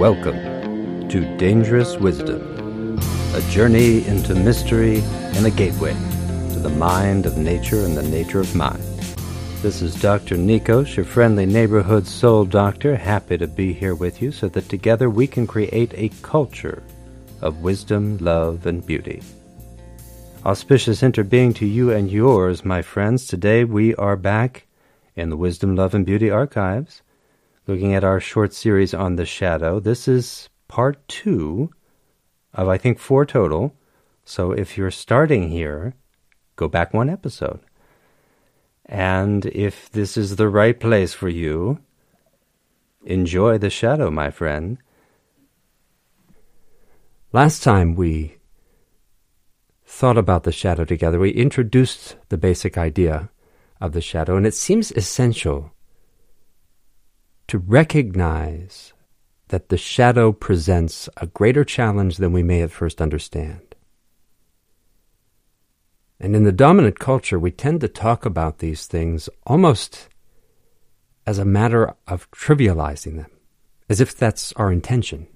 Welcome to Dangerous Wisdom, a journey into mystery and a gateway to the mind of nature and the nature of mind. This is Dr. Nikos, your friendly neighborhood soul doctor, happy to be here with you so that together we can create a culture of wisdom, love, and beauty. Auspicious interbeing to you and yours, my friends. Today we are back in the Wisdom, Love, and Beauty archives looking at our short series on the shadow. This is part two of, I think, four total. So if you're starting here, go back one episode. And if this is the right place for you, enjoy the shadow, my friend. Last time we thought about the shadow together, we introduced the basic idea of the shadow, and it seems essential to recognize that the shadow presents a greater challenge than we may at first understand. And in the dominant culture, we tend to talk about these things almost as a matter of trivializing them, as if that's our intention.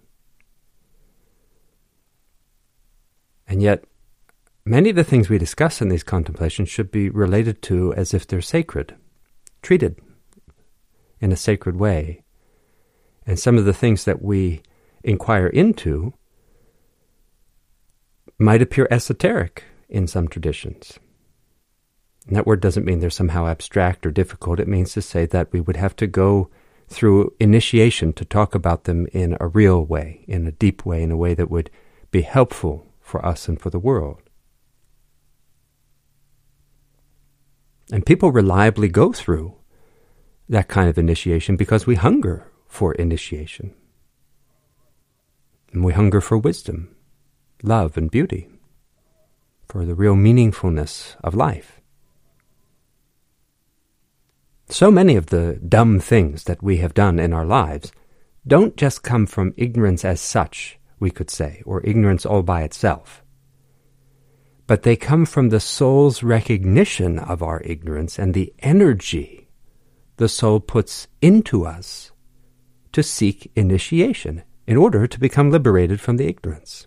And yet, many of the things we discuss in these contemplations should be related to as if they're sacred, treated in a sacred way. And some of the things that we inquire into might appear esoteric in some traditions. And that word doesn't mean they're somehow abstract or difficult. It means to say that we would have to go through initiation to talk about them in a real way, in a deep way, in a way that would be helpful for us and for the world. And people reliably go through that kind of initiation because we hunger for initiation. And we hunger for wisdom, love, and beauty, for the real meaningfulness of life. So many of the dumb things that we have done in our lives don't just come from ignorance as such, we could say, or ignorance all by itself, but they come from the soul's recognition of our ignorance and the energy the soul puts into us to seek initiation in order to become liberated from the ignorance.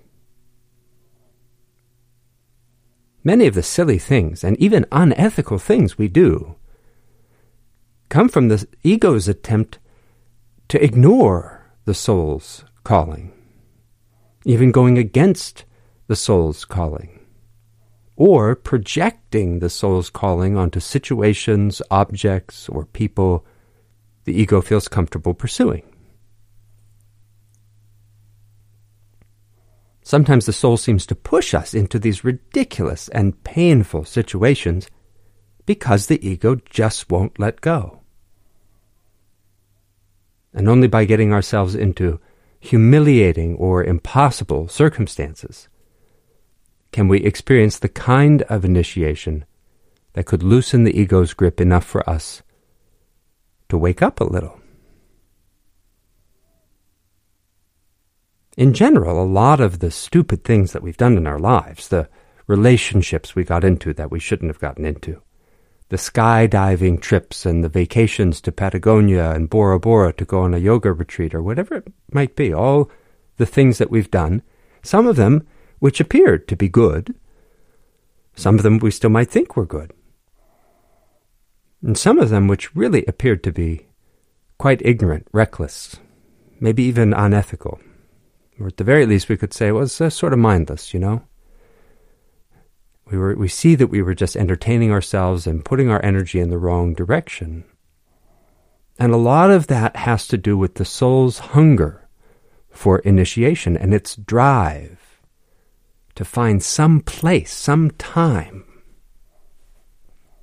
Many of the silly things and even unethical things we do come from the ego's attempt to ignore the soul's calling, even going against the soul's calling or projecting the soul's calling onto situations, objects, or people the ego feels comfortable pursuing. Sometimes the soul seems to push us into these ridiculous and painful situations because the ego just won't let go. And only by getting ourselves into humiliating or impossible circumstances can we experience the kind of initiation that could loosen the ego's grip enough for us to wake up a little. In general, a lot of the stupid things that we've done in our lives, the relationships we got into that we shouldn't have gotten into, the skydiving trips and the vacations to Patagonia and Bora Bora to go on a yoga retreat or whatever it might be, all the things that we've done, some of them which appeared to be good. Some of them we still might think were good. And some of them which really appeared to be quite ignorant, reckless, maybe even unethical. Or at the very least, we could say was uh, sort of mindless, you know? We, were, we see that we were just entertaining ourselves and putting our energy in the wrong direction. And a lot of that has to do with the soul's hunger for initiation and its drive to find some place, some time.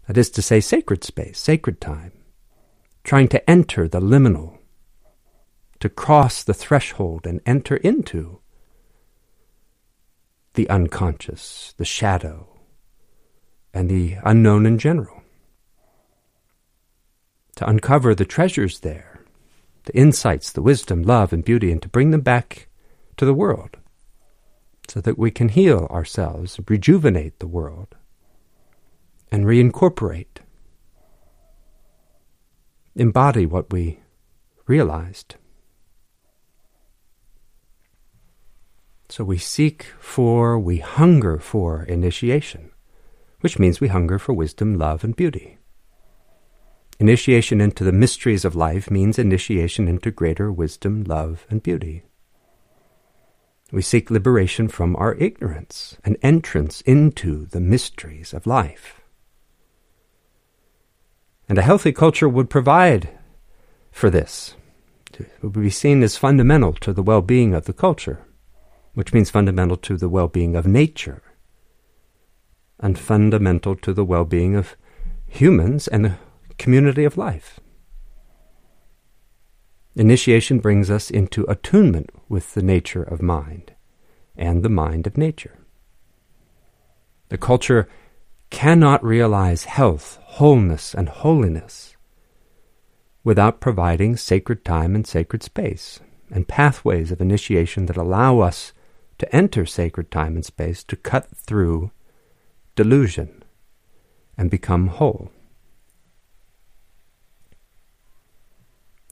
That is to say, sacred space, sacred time. Trying to enter the liminal, to cross the threshold and enter into the unconscious, the shadow, and the unknown in general. To uncover the treasures there, the insights, the wisdom, love, and beauty, and to bring them back to the world so that we can heal ourselves, rejuvenate the world, and reincorporate, embody what we realized. So we seek for, we hunger for initiation, which means we hunger for wisdom, love, and beauty. Initiation into the mysteries of life means initiation into greater wisdom, love, and beauty. We seek liberation from our ignorance, an entrance into the mysteries of life. And a healthy culture would provide for this. It would be seen as fundamental to the well being of the culture, which means fundamental to the well being of nature, and fundamental to the well being of humans and the community of life. Initiation brings us into attunement with the nature of mind and the mind of nature. The culture cannot realize health, wholeness, and holiness without providing sacred time and sacred space and pathways of initiation that allow us to enter sacred time and space to cut through delusion and become whole.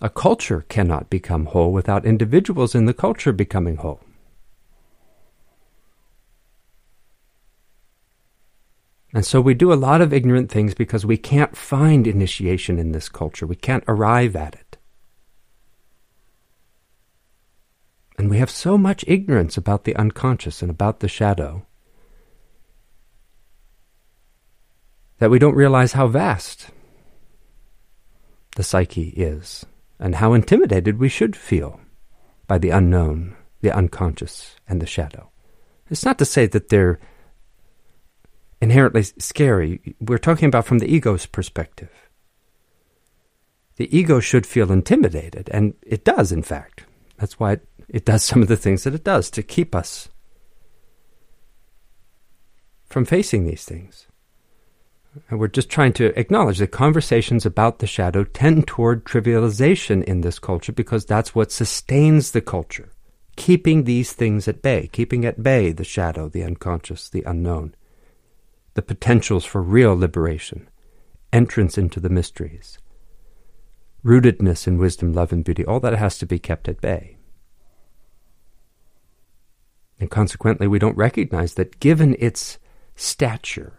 A culture cannot become whole without individuals in the culture becoming whole. And so we do a lot of ignorant things because we can't find initiation in this culture. We can't arrive at it. And we have so much ignorance about the unconscious and about the shadow that we don't realize how vast the psyche is and how intimidated we should feel by the unknown, the unconscious, and the shadow. It's not to say that they're inherently scary. We're talking about from the ego's perspective. The ego should feel intimidated, and it does, in fact. That's why it, it does some of the things that it does to keep us from facing these things. And we're just trying to acknowledge that conversations about the shadow tend toward trivialization in this culture because that's what sustains the culture, keeping these things at bay, keeping at bay the shadow, the unconscious, the unknown the potentials for real liberation, entrance into the mysteries, rootedness in wisdom, love, and beauty, all that has to be kept at bay. And consequently, we don't recognize that given its stature,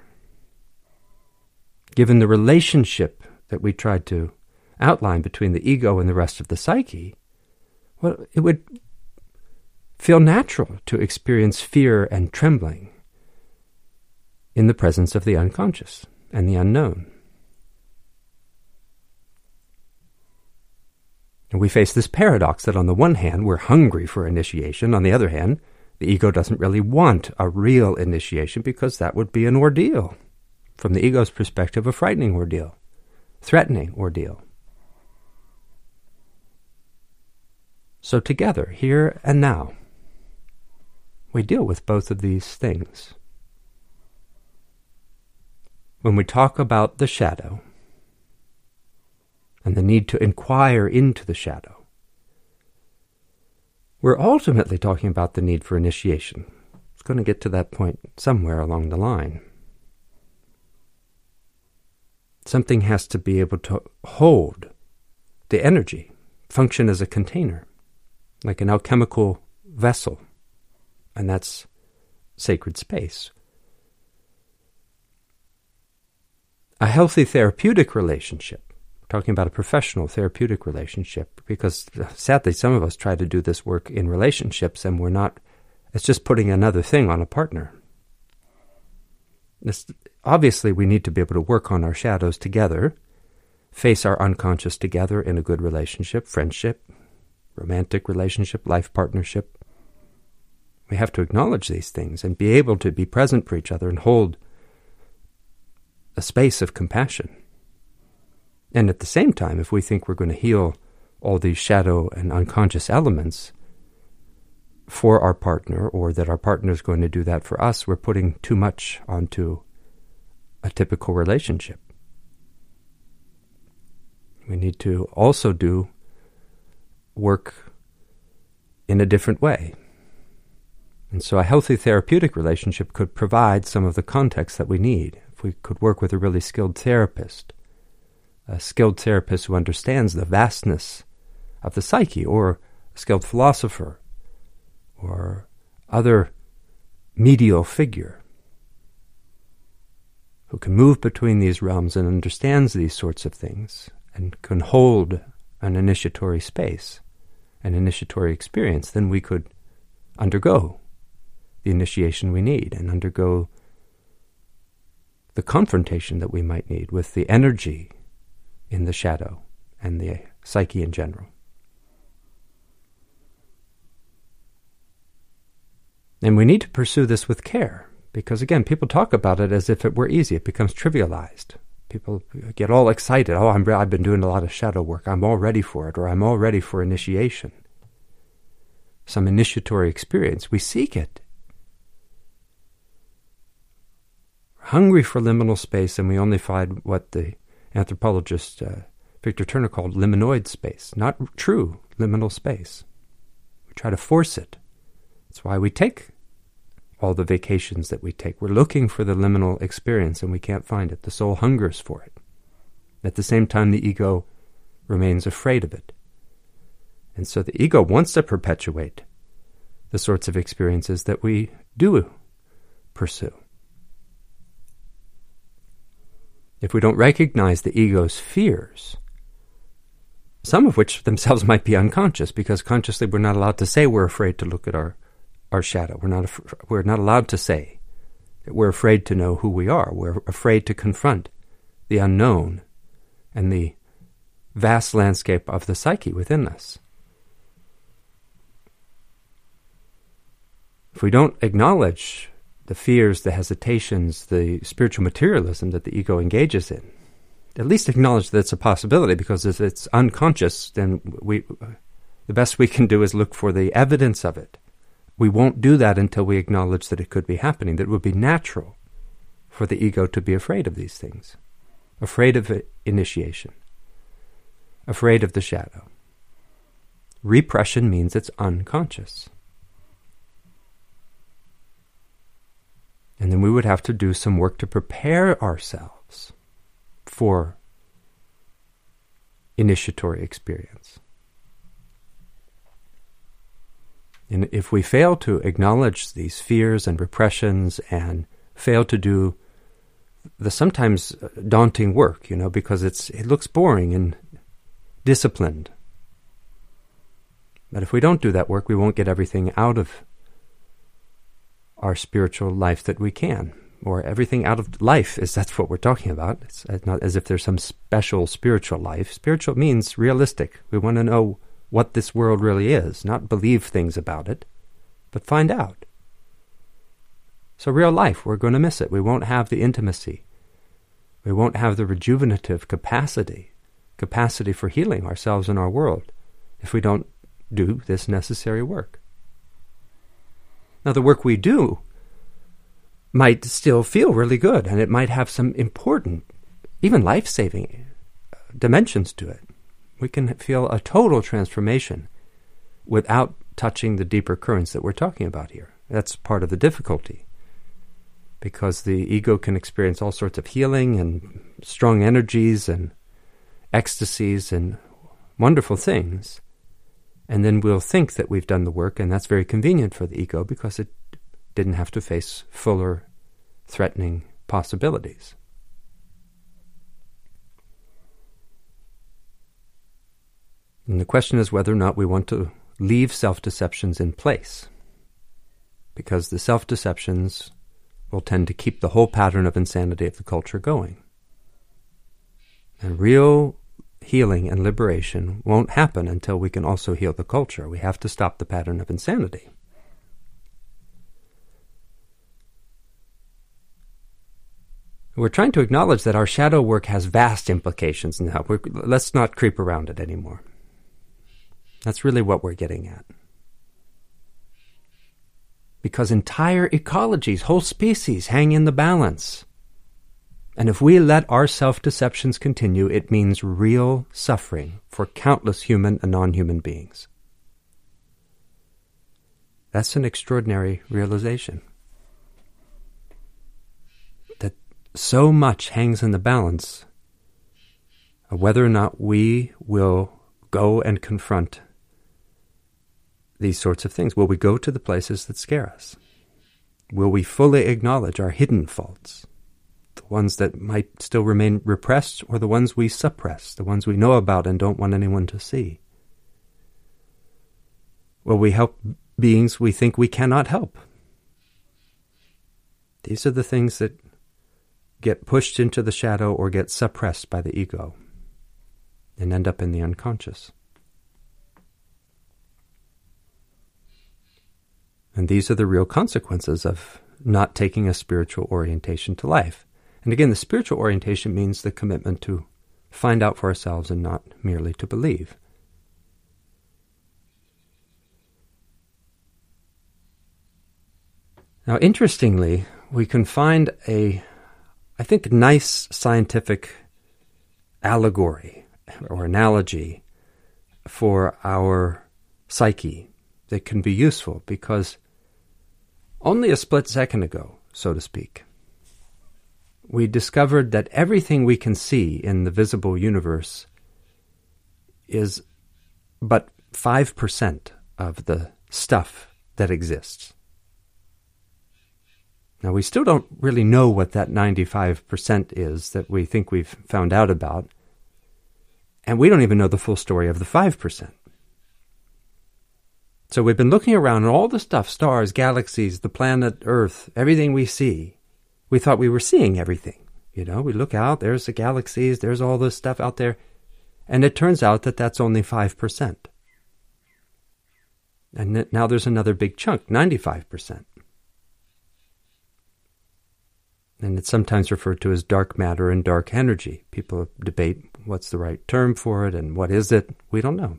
given the relationship that we tried to outline between the ego and the rest of the psyche, well, it would feel natural to experience fear and trembling in the presence of the unconscious and the unknown. And we face this paradox that on the one hand, we're hungry for initiation. On the other hand, the ego doesn't really want a real initiation because that would be an ordeal. From the ego's perspective, a frightening ordeal, threatening ordeal. So, together, here and now, we deal with both of these things when we talk about the shadow and the need to inquire into the shadow, we're ultimately talking about the need for initiation. It's going to get to that point somewhere along the line. Something has to be able to hold the energy, function as a container, like an alchemical vessel, and that's sacred space. a healthy therapeutic relationship. We're talking about a professional therapeutic relationship because sadly some of us try to do this work in relationships and we're not it's just putting another thing on a partner. It's, obviously we need to be able to work on our shadows together, face our unconscious together in a good relationship, friendship, romantic relationship, life partnership. We have to acknowledge these things and be able to be present for each other and hold a space of compassion. And at the same time, if we think we're going to heal all these shadow and unconscious elements for our partner, or that our partner is going to do that for us, we're putting too much onto a typical relationship. We need to also do work in a different way. And so a healthy therapeutic relationship could provide some of the context that we need If we could work with a really skilled therapist, a skilled therapist who understands the vastness of the psyche, or a skilled philosopher, or other medial figure who can move between these realms and understands these sorts of things and can hold an initiatory space, an initiatory experience, then we could undergo the initiation we need and undergo the confrontation that we might need with the energy in the shadow and the psyche in general. And we need to pursue this with care because, again, people talk about it as if it were easy. It becomes trivialized. People get all excited. Oh, I'm, I've been doing a lot of shadow work. I'm all ready for it, or I'm all ready for initiation. Some initiatory experience. We seek it. hungry for liminal space, and we only find what the anthropologist uh, Victor Turner called liminoid space, not true liminal space. We try to force it. That's why we take all the vacations that we take. We're looking for the liminal experience and we can't find it. The soul hungers for it. At the same time, the ego remains afraid of it. And so the ego wants to perpetuate the sorts of experiences that we do pursue. if we don't recognize the ego's fears, some of which themselves might be unconscious, because consciously we're not allowed to say we're afraid to look at our, our shadow. We're not, af- we're not allowed to say that we're afraid to know who we are. We're afraid to confront the unknown and the vast landscape of the psyche within us. If we don't acknowledge the fears, the hesitations, the spiritual materialism that the ego engages in. At least acknowledge that it's a possibility, because if it's unconscious, then we, the best we can do is look for the evidence of it. We won't do that until we acknowledge that it could be happening, that it would be natural for the ego to be afraid of these things, afraid of initiation, afraid of the shadow. Repression means it's unconscious. And then we would have to do some work to prepare ourselves for initiatory experience. And if we fail to acknowledge these fears and repressions and fail to do the sometimes uh, daunting work, you know, because it's it looks boring and disciplined. But if we don't do that work, we won't get everything out of our spiritual life that we can, or everything out of life is that's what we're talking about. It's not as if there's some special spiritual life. Spiritual means realistic. We want to know what this world really is, not believe things about it, but find out. So, real life, we're going to miss it. We won't have the intimacy. We won't have the rejuvenative capacity, capacity for healing ourselves and our world if we don't do this necessary work. Now, the work we do might still feel really good, and it might have some important, even life saving uh, dimensions to it. We can feel a total transformation without touching the deeper currents that we're talking about here. That's part of the difficulty. Because the ego can experience all sorts of healing and strong energies and ecstasies and wonderful things. And then we'll think that we've done the work, and that's very convenient for the ego because it didn't have to face fuller, threatening possibilities. And the question is whether or not we want to leave self deceptions in place. Because the self deceptions will tend to keep the whole pattern of insanity of the culture going. And real healing and liberation won't happen until we can also heal the culture. We have to stop the pattern of insanity. We're trying to acknowledge that our shadow work has vast implications now. We're, let's not creep around it anymore. That's really what we're getting at. Because entire ecologies, whole species hang in the balance. And if we let our self deceptions continue, it means real suffering for countless human and non human beings. That's an extraordinary realization. That so much hangs in the balance of whether or not we will go and confront these sorts of things? Will we go to the places that scare us? Will we fully acknowledge our hidden faults? The ones that might still remain repressed, or the ones we suppress, the ones we know about and don't want anyone to see? Will we help beings we think we cannot help? These are the things that get pushed into the shadow or get suppressed by the ego and end up in the unconscious. And these are the real consequences of not taking a spiritual orientation to life. And again, the spiritual orientation means the commitment to find out for ourselves and not merely to believe. Now, interestingly, we can find a, I think, nice scientific allegory or analogy for our psyche that can be useful because only a split second ago, so to speak, we discovered that everything we can see in the visible universe is but 5% of the stuff that exists. Now, we still don't really know what that 95% is that we think we've found out about, and we don't even know the full story of the 5%. So we've been looking around and all the stuff stars, galaxies, the planet Earth, everything we see. We thought we were seeing everything. You know, we look out, there's the galaxies, there's all this stuff out there. And it turns out that that's only 5%. And now there's another big chunk, 95%. and it's sometimes referred to as dark matter and dark energy. People debate what's the right term for it and what is it. We don't know.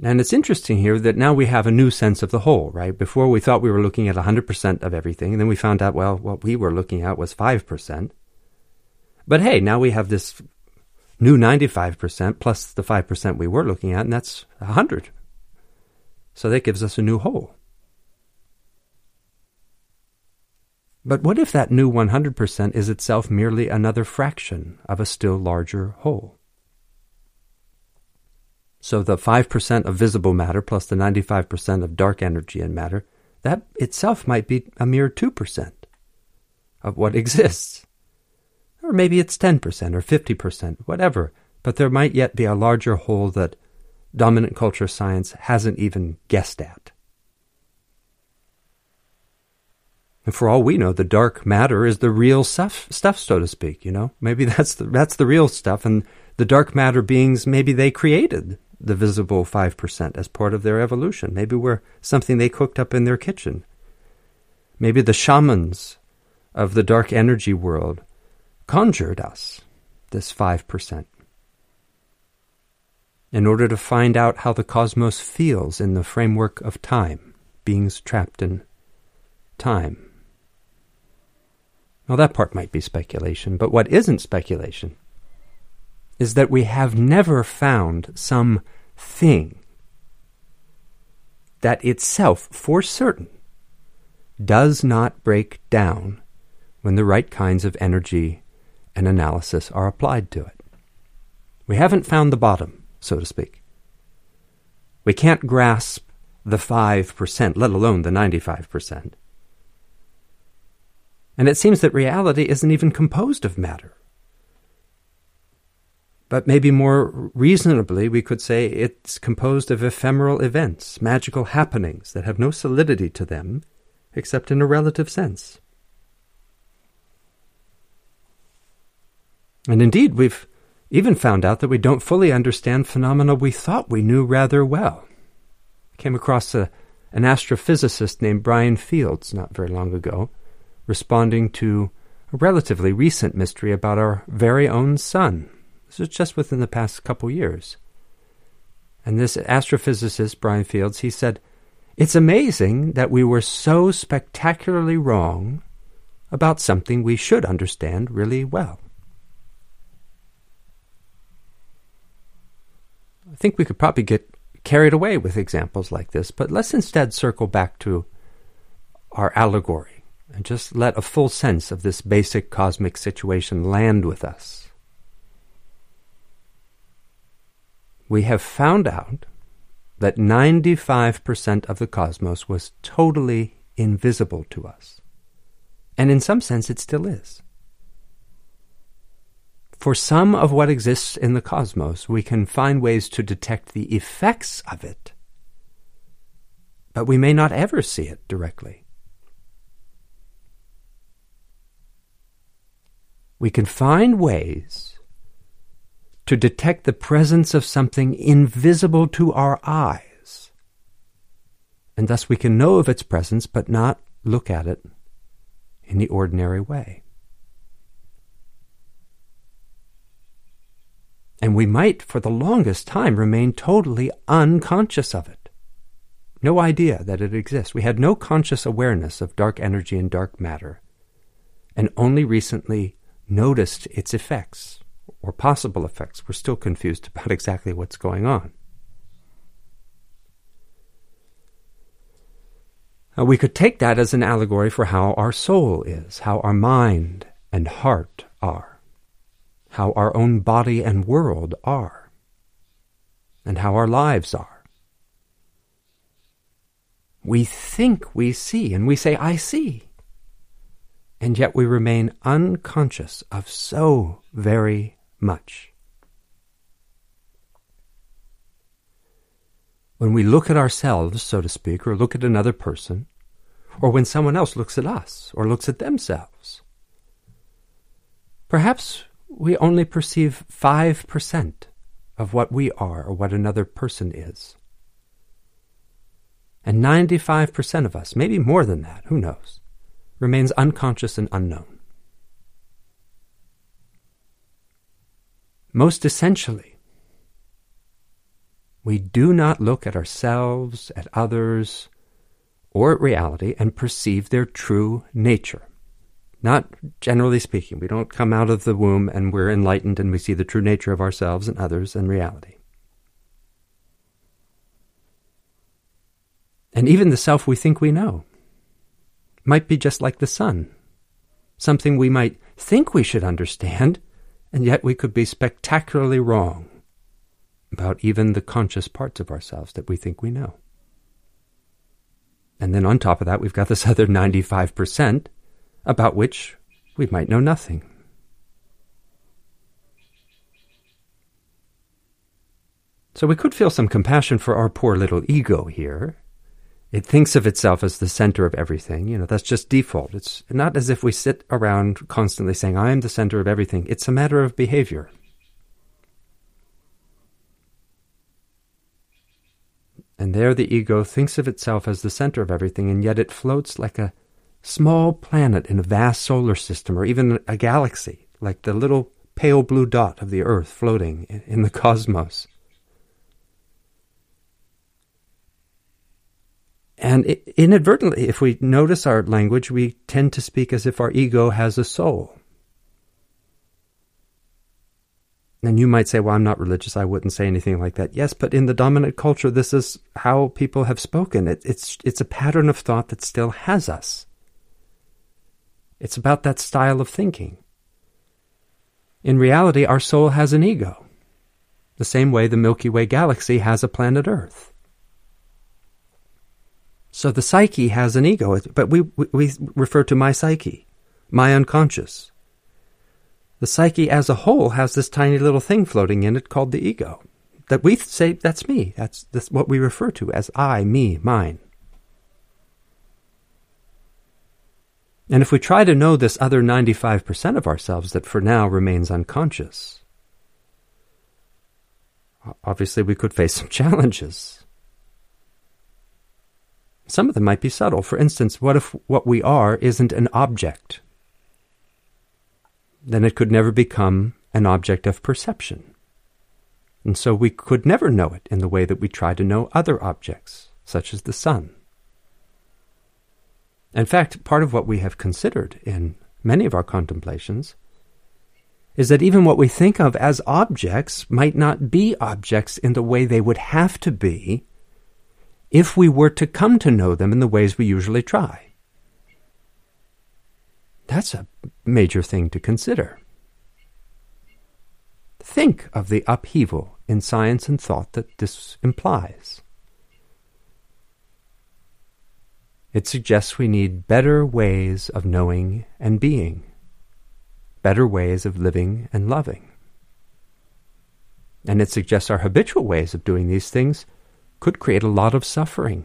And it's interesting here that now we have a new sense of the whole, right? Before we thought we were looking at 100% of everything, and then we found out, well, what we were looking at was 5%. But hey, now we have this new 95% plus the 5% we were looking at, and that's 100. So that gives us a new whole. But what if that new 100% is itself merely another fraction of a still larger whole? So the 5% of visible matter plus the 95% of dark energy and matter, that itself might be a mere 2% of what exists. Or maybe it's 10% or 50%, whatever, but there might yet be a larger whole that dominant culture science hasn't even guessed at. And for all we know, the dark matter is the real stuff, stuff, so to speak. You know, maybe that's the, that's the real stuff, and the dark matter beings, maybe they created the visible five percent as part of their evolution. Maybe we're something they cooked up in their kitchen. Maybe the shamans of the dark energy world conjured us this five percent in order to find out how the cosmos feels in the framework of time, beings trapped in time. Well, that part might be speculation, but what isn't speculation is that we have never found some thing that itself, for certain, does not break down when the right kinds of energy and analysis are applied to it. We haven't found the bottom, so to speak. We can't grasp the 5%, let alone the 95%. And it seems that reality isn't even composed of matter. But maybe more reasonably, we could say it's composed of ephemeral events, magical happenings that have no solidity to them except in a relative sense. And indeed, we've even found out that we don't fully understand phenomena we thought we knew rather well. I came across a, an astrophysicist named Brian Fields not very long ago responding to a relatively recent mystery about our very own sun. Was just within the past couple years. And this astrophysicist, Brian Fields, he said, It's amazing that we were so spectacularly wrong about something we should understand really well. I think we could probably get carried away with examples like this, but let's instead circle back to our allegory and just let a full sense of this basic cosmic situation land with us. We have found out that 95% of the cosmos was totally invisible to us. And in some sense, it still is. For some of what exists in the cosmos, we can find ways to detect the effects of it, but we may not ever see it directly. We can find ways to detect the presence of something invisible to our eyes, and thus we can know of its presence but not look at it in the ordinary way. and we might, for the longest time, remain totally unconscious of it. No idea that it exists. We had no conscious awareness of dark energy and dark matter, and only recently noticed its effects, or possible effects. We're still confused about exactly what's going on. Now, we could take that as an allegory for how our soul is, how our mind and heart are how our own body and world are, and how our lives are. We think we see, and we say, I see, and yet we remain unconscious of so very much. When we look at ourselves, so to speak, or look at another person, or when someone else looks at us or looks at themselves, perhaps we only perceive 5% of what we are or what another person is. And 95% of us, maybe more than that, who knows, remains unconscious and unknown. Most essentially, we do not look at ourselves, at others, or at reality and perceive their true nature. Not generally speaking. We don't come out of the womb and we're enlightened and we see the true nature of ourselves and others and reality. And even the self we think we know might be just like the sun, something we might think we should understand, and yet we could be spectacularly wrong about even the conscious parts of ourselves that we think we know. And then on top of that, we've got this other 95% about which we might know nothing. So we could feel some compassion for our poor little ego here. It thinks of itself as the center of everything. You know, that's just default. It's not as if we sit around constantly saying, I am the center of everything. It's a matter of behavior. And there the ego thinks of itself as the center of everything, and yet it floats like a small planet in a vast solar system or even a galaxy, like the little pale blue dot of the Earth floating in the cosmos. And inadvertently, if we notice our language, we tend to speak as if our ego has a soul. And you might say, well, I'm not religious. I wouldn't say anything like that. Yes, but in the dominant culture, this is how people have spoken. It, it's, it's a pattern of thought that still has us. It's about that style of thinking. In reality, our soul has an ego, the same way the Milky Way galaxy has a planet Earth. So the psyche has an ego, but we, we refer to my psyche, my unconscious. The psyche as a whole has this tiny little thing floating in it called the ego. That we say, that's me. That's, that's what we refer to as I, me, mine. And if we try to know this other 95% of ourselves that for now remains unconscious, obviously we could face some challenges. Some of them might be subtle. For instance, what if what we are isn't an object? Then it could never become an object of perception. And so we could never know it in the way that we try to know other objects, such as the sun. In fact, part of what we have considered in many of our contemplations is that even what we think of as objects might not be objects in the way they would have to be if we were to come to know them in the ways we usually try. That's a major thing to consider. think of the upheaval in science and thought that this implies. It suggests we need better ways of knowing and being, better ways of living and loving. And it suggests our habitual ways of doing these things could create a lot of suffering.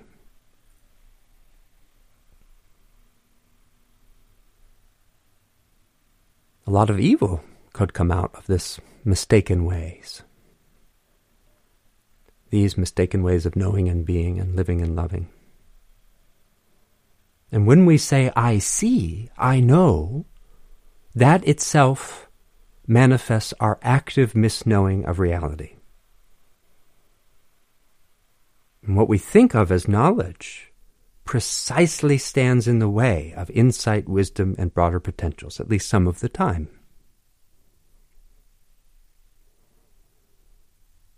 A lot of evil could come out of this mistaken ways. These mistaken ways of knowing and being and living and loving. And when we say, I see, I know, that itself manifests our active misknowing of reality. And what we think of as knowledge precisely stands in the way of insight, wisdom, and broader potentials, at least some of the time.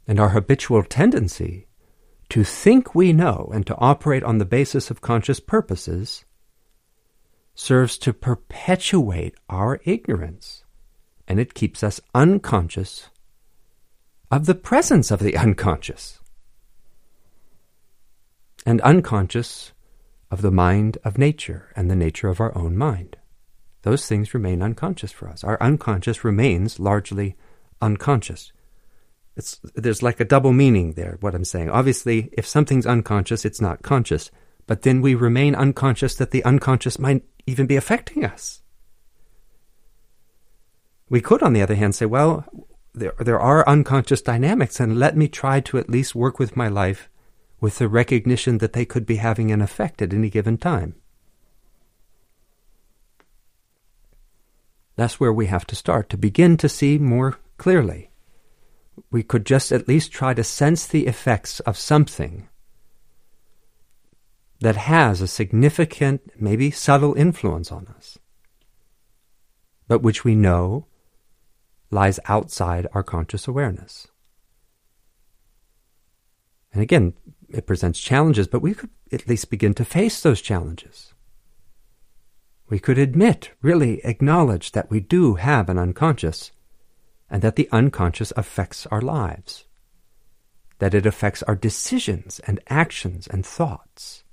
And our habitual tendency to think we know and to operate on the basis of conscious purposes serves to perpetuate our ignorance, and it keeps us unconscious of the presence of the unconscious, and unconscious of the mind of nature and the nature of our own mind. Those things remain unconscious for us. Our unconscious remains largely unconscious. It's, there's like a double meaning there, what I'm saying. Obviously, if something's unconscious, it's not conscious. But then we remain unconscious that the unconscious might even be affecting us. We could, on the other hand, say, well, there, there are unconscious dynamics, and let me try to at least work with my life with the recognition that they could be having an effect at any given time. That's where we have to start to begin to see more clearly we could just at least try to sense the effects of something that has a significant, maybe subtle influence on us, but which we know lies outside our conscious awareness. And again, it presents challenges, but we could at least begin to face those challenges. We could admit, really acknowledge that we do have an unconscious and that the unconscious affects our lives, that it affects our decisions and actions and thoughts.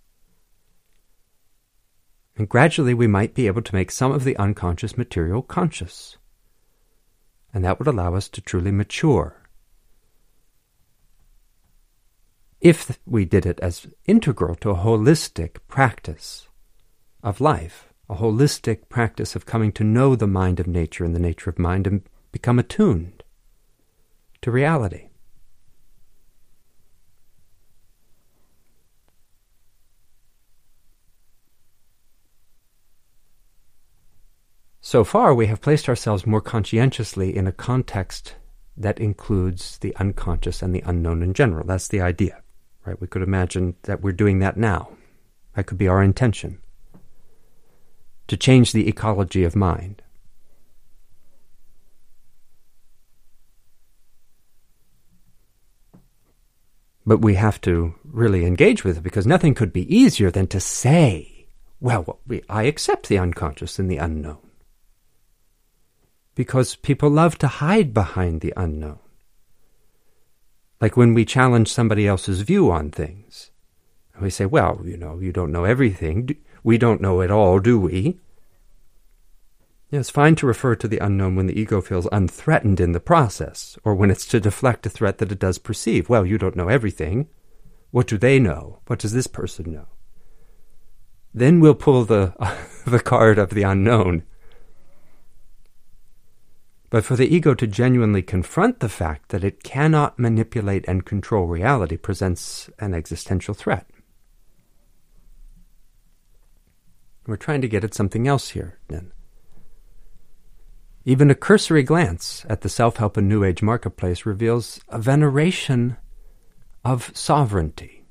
And gradually we might be able to make some of the unconscious material conscious. And that would allow us to truly mature. If we did it as integral to a holistic practice of life, a holistic practice of coming to know the mind of nature and the nature of mind and become attuned to reality. So far, we have placed ourselves more conscientiously in a context that includes the unconscious and the unknown in general. That's the idea, right? We could imagine that we're doing that now. That could be our intention to change the ecology of mind. But we have to really engage with it because nothing could be easier than to say, well, I accept the unconscious and the unknown. Because people love to hide behind the unknown. Like when we challenge somebody else's view on things. And we say, well, you know, you don't know everything. We don't know it all, do we? Yeah, it's fine to refer to the unknown when the ego feels unthreatened in the process, or when it's to deflect a threat that it does perceive. Well, you don't know everything. What do they know? What does this person know? Then we'll pull the, the card of the unknown. But for the ego to genuinely confront the fact that it cannot manipulate and control reality presents an existential threat. We're trying to get at something else here, then. Even a cursory glance at the self help and New Age marketplace reveals a veneration of sovereignty.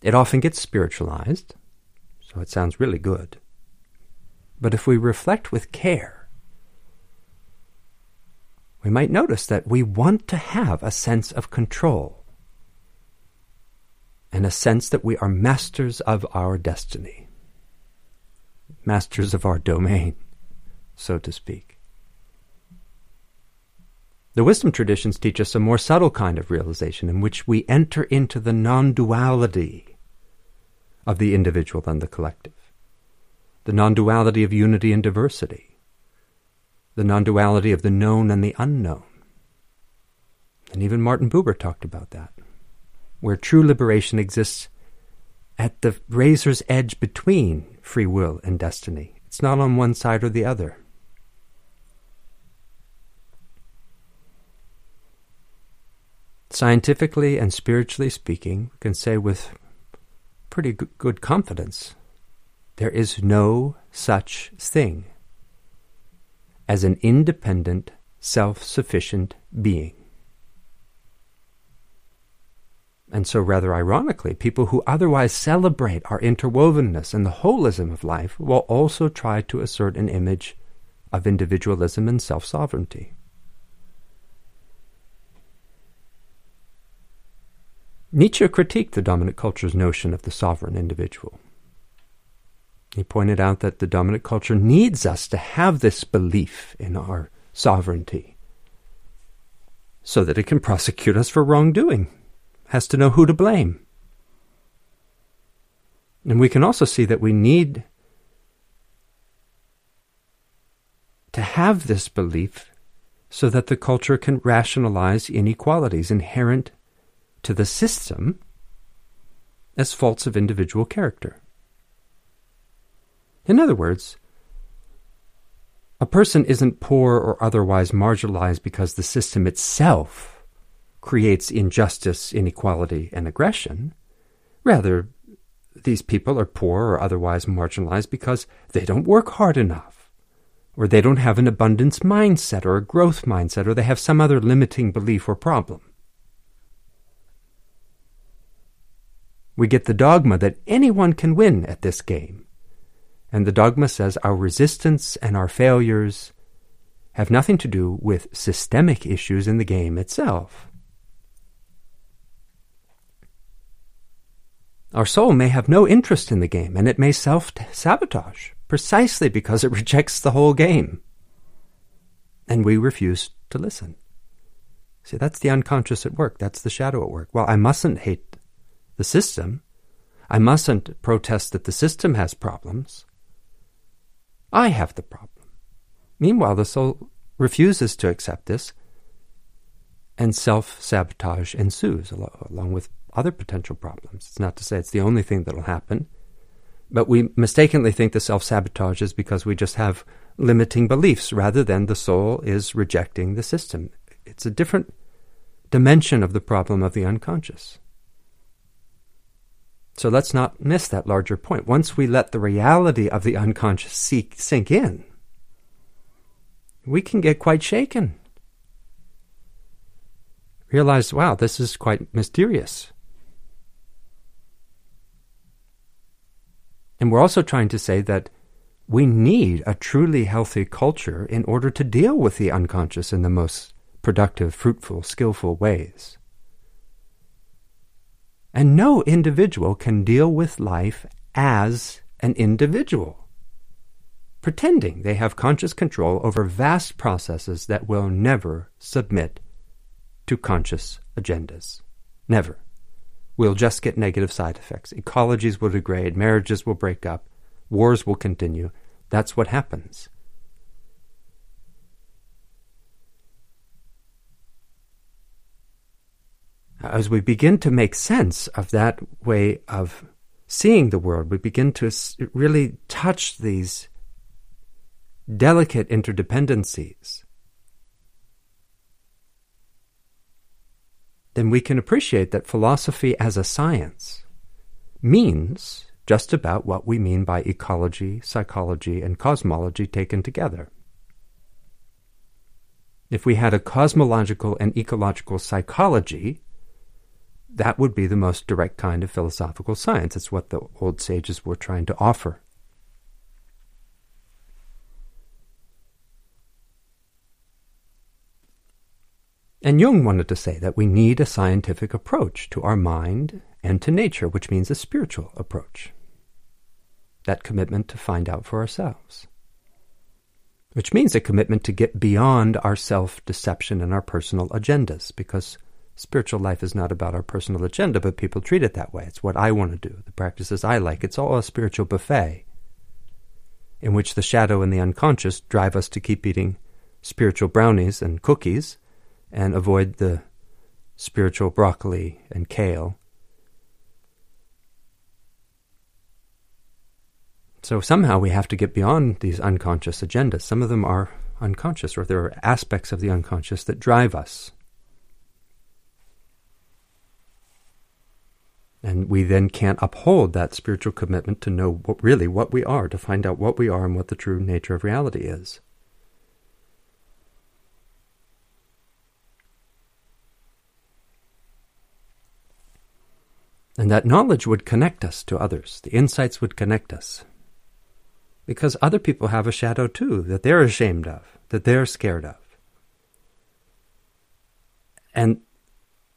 It often gets spiritualized, so it sounds really good. But if we reflect with care, we might notice that we want to have a sense of control and a sense that we are masters of our destiny masters of our domain, so to speak. The wisdom traditions teach us a more subtle kind of realization in which we enter into the non duality of the individual and the collective, the non duality of unity and diversity, the non duality of the known and the unknown. And even Martin Buber talked about that, where true liberation exists at the razor's edge between free will and destiny. It's not on one side or the other. Scientifically and spiritually speaking, we can say with pretty good confidence there is no such thing as an independent, self sufficient being. And so, rather ironically, people who otherwise celebrate our interwovenness and the holism of life will also try to assert an image of individualism and self sovereignty. Nietzsche critiqued the dominant culture's notion of the sovereign individual. He pointed out that the dominant culture needs us to have this belief in our sovereignty so that it can prosecute us for wrongdoing, has to know who to blame. And we can also see that we need to have this belief so that the culture can rationalize inequalities inherent to the system as faults of individual character. In other words, a person isn't poor or otherwise marginalized because the system itself creates injustice, inequality, and aggression. Rather, these people are poor or otherwise marginalized because they don't work hard enough, or they don't have an abundance mindset or a growth mindset, or they have some other limiting belief or problem. we get the dogma that anyone can win at this game. And the dogma says our resistance and our failures have nothing to do with systemic issues in the game itself. Our soul may have no interest in the game and it may self sabotage precisely because it rejects the whole game. And we refuse to listen. See, that's the unconscious at work. That's the shadow at work. Well, I mustn't hate the system. I mustn't protest that the system has problems. I have the problem. Meanwhile, the soul refuses to accept this, and self sabotage ensues, along with other potential problems. It's not to say it's the only thing that will happen, but we mistakenly think the self sabotage is because we just have limiting beliefs rather than the soul is rejecting the system. It's a different dimension of the problem of the unconscious. So let's not miss that larger point. Once we let the reality of the unconscious sink in, we can get quite shaken. Realize, wow, this is quite mysterious. And we're also trying to say that we need a truly healthy culture in order to deal with the unconscious in the most productive, fruitful, skillful ways. And no individual can deal with life as an individual, pretending they have conscious control over vast processes that will never submit to conscious agendas. Never. We'll just get negative side effects. Ecologies will degrade, marriages will break up, wars will continue. That's what happens. As we begin to make sense of that way of seeing the world, we begin to really touch these delicate interdependencies. Then we can appreciate that philosophy as a science means just about what we mean by ecology, psychology, and cosmology taken together. If we had a cosmological and ecological psychology, that would be the most direct kind of philosophical science. It's what the old sages were trying to offer. And Jung wanted to say that we need a scientific approach to our mind and to nature, which means a spiritual approach. That commitment to find out for ourselves. which means a commitment to get beyond our self deception and our personal agendas, because spiritual life is not about our personal agenda, but people treat it that way. It's what I want to do, the practices I like. It's all a spiritual buffet in which the shadow and the unconscious drive us to keep eating spiritual brownies and cookies and avoid the spiritual broccoli and kale. So somehow we have to get beyond these unconscious agendas. Some of them are unconscious, or there are aspects of the unconscious that drive us. And we then can't uphold that spiritual commitment to know what, really what we are, to find out what we are and what the true nature of reality is. And that knowledge would connect us to others. The insights would connect us. Because other people have a shadow too that they're ashamed of, that they're scared of. And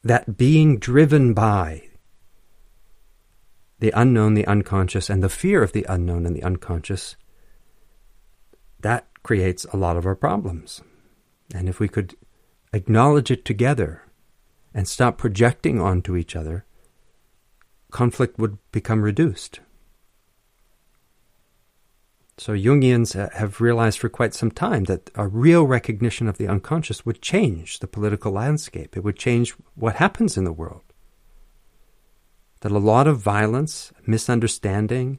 that being driven by the unknown, the unconscious, and the fear of the unknown and the unconscious, that creates a lot of our problems. And if we could acknowledge it together and stop projecting onto each other, conflict would become reduced. So Jungians have realized for quite some time that a real recognition of the unconscious would change the political landscape. It would change what happens in the world. That a lot of violence, misunderstanding,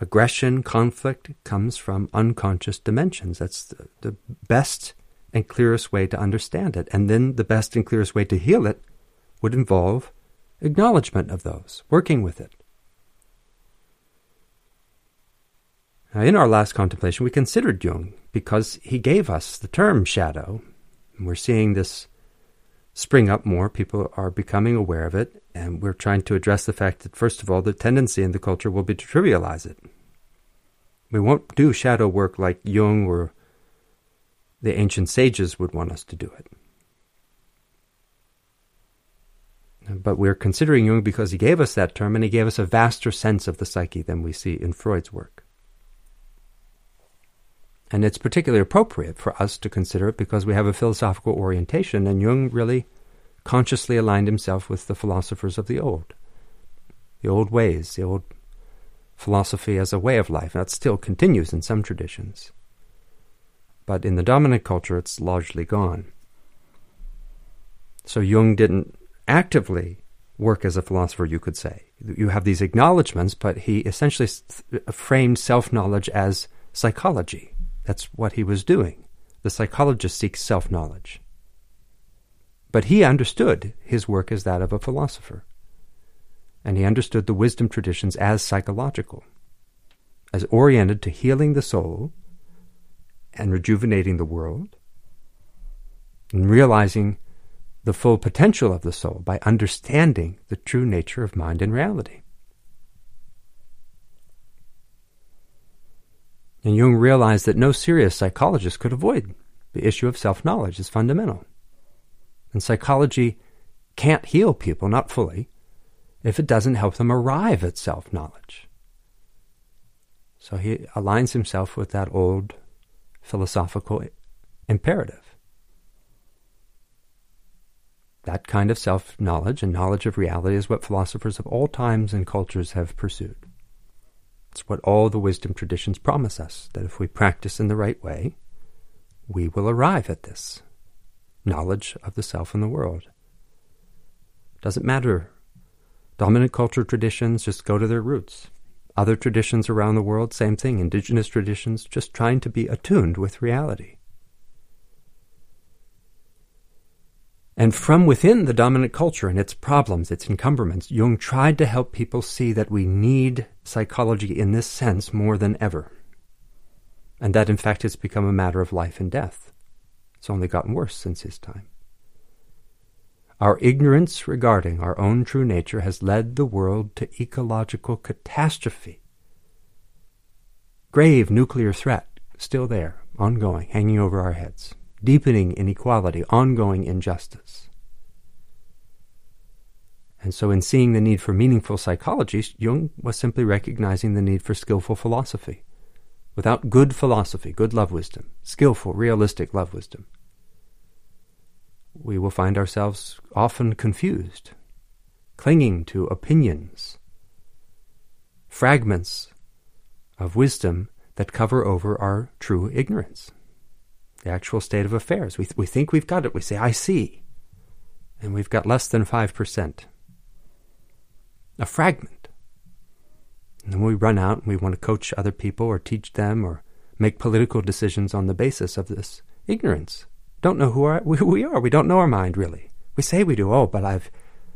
aggression, conflict comes from unconscious dimensions. That's the, the best and clearest way to understand it. And then the best and clearest way to heal it would involve acknowledgement of those, working with it. Now, in our last contemplation, we considered Jung because he gave us the term shadow. And we're seeing this spring up more. People are becoming aware of it, and we're trying to address the fact that, first of all, the tendency in the culture will be to trivialize it. We won't do shadow work like Jung or the ancient sages would want us to do it. But we're considering Jung because he gave us that term and he gave us a vaster sense of the psyche than we see in Freud's work. And it's particularly appropriate for us to consider it because we have a philosophical orientation, and Jung really consciously aligned himself with the philosophers of the old, the old ways, the old philosophy as a way of life. That still continues in some traditions. But in the dominant culture, it's largely gone. So Jung didn't actively work as a philosopher, you could say. You have these acknowledgments, but he essentially framed self knowledge as psychology. That's what he was doing. The psychologist seeks self knowledge. But he understood his work as that of a philosopher. And he understood the wisdom traditions as psychological, as oriented to healing the soul and rejuvenating the world, and realizing the full potential of the soul by understanding the true nature of mind and reality. And Jung realized that no serious psychologist could avoid the issue of self knowledge is fundamental. And psychology can't heal people, not fully, if it doesn't help them arrive at self knowledge. So he aligns himself with that old philosophical imperative. That kind of self knowledge and knowledge of reality is what philosophers of all times and cultures have pursued. It's what all the wisdom traditions promise us that if we practice in the right way, we will arrive at this knowledge of the self and the world. Doesn't matter. Dominant culture traditions just go to their roots. Other traditions around the world, same thing. Indigenous traditions, just trying to be attuned with reality. And from within the dominant culture and its problems, its encumberments, Jung tried to help people see that we need psychology in this sense more than ever. And that, in fact, it's become a matter of life and death. It's only gotten worse since his time. Our ignorance regarding our own true nature has led the world to ecological catastrophe. Grave nuclear threat, still there, ongoing, hanging over our heads deepening inequality, ongoing injustice. And so, in seeing the need for meaningful psychology, Jung was simply recognizing the need for skillful philosophy, without good philosophy, good love wisdom, skillful, realistic love wisdom, we will find ourselves often confused, clinging to opinions, fragments of wisdom that cover over our true ignorance, the actual state of affairs. We, th- we think we've got it. We say, I see. And we've got less than 5%. A fragment. And then we run out and we want to coach other people or teach them or make political decisions on the basis of this ignorance. Don't know who, we are. We don't know our mind, really. We say we do. Oh, but I've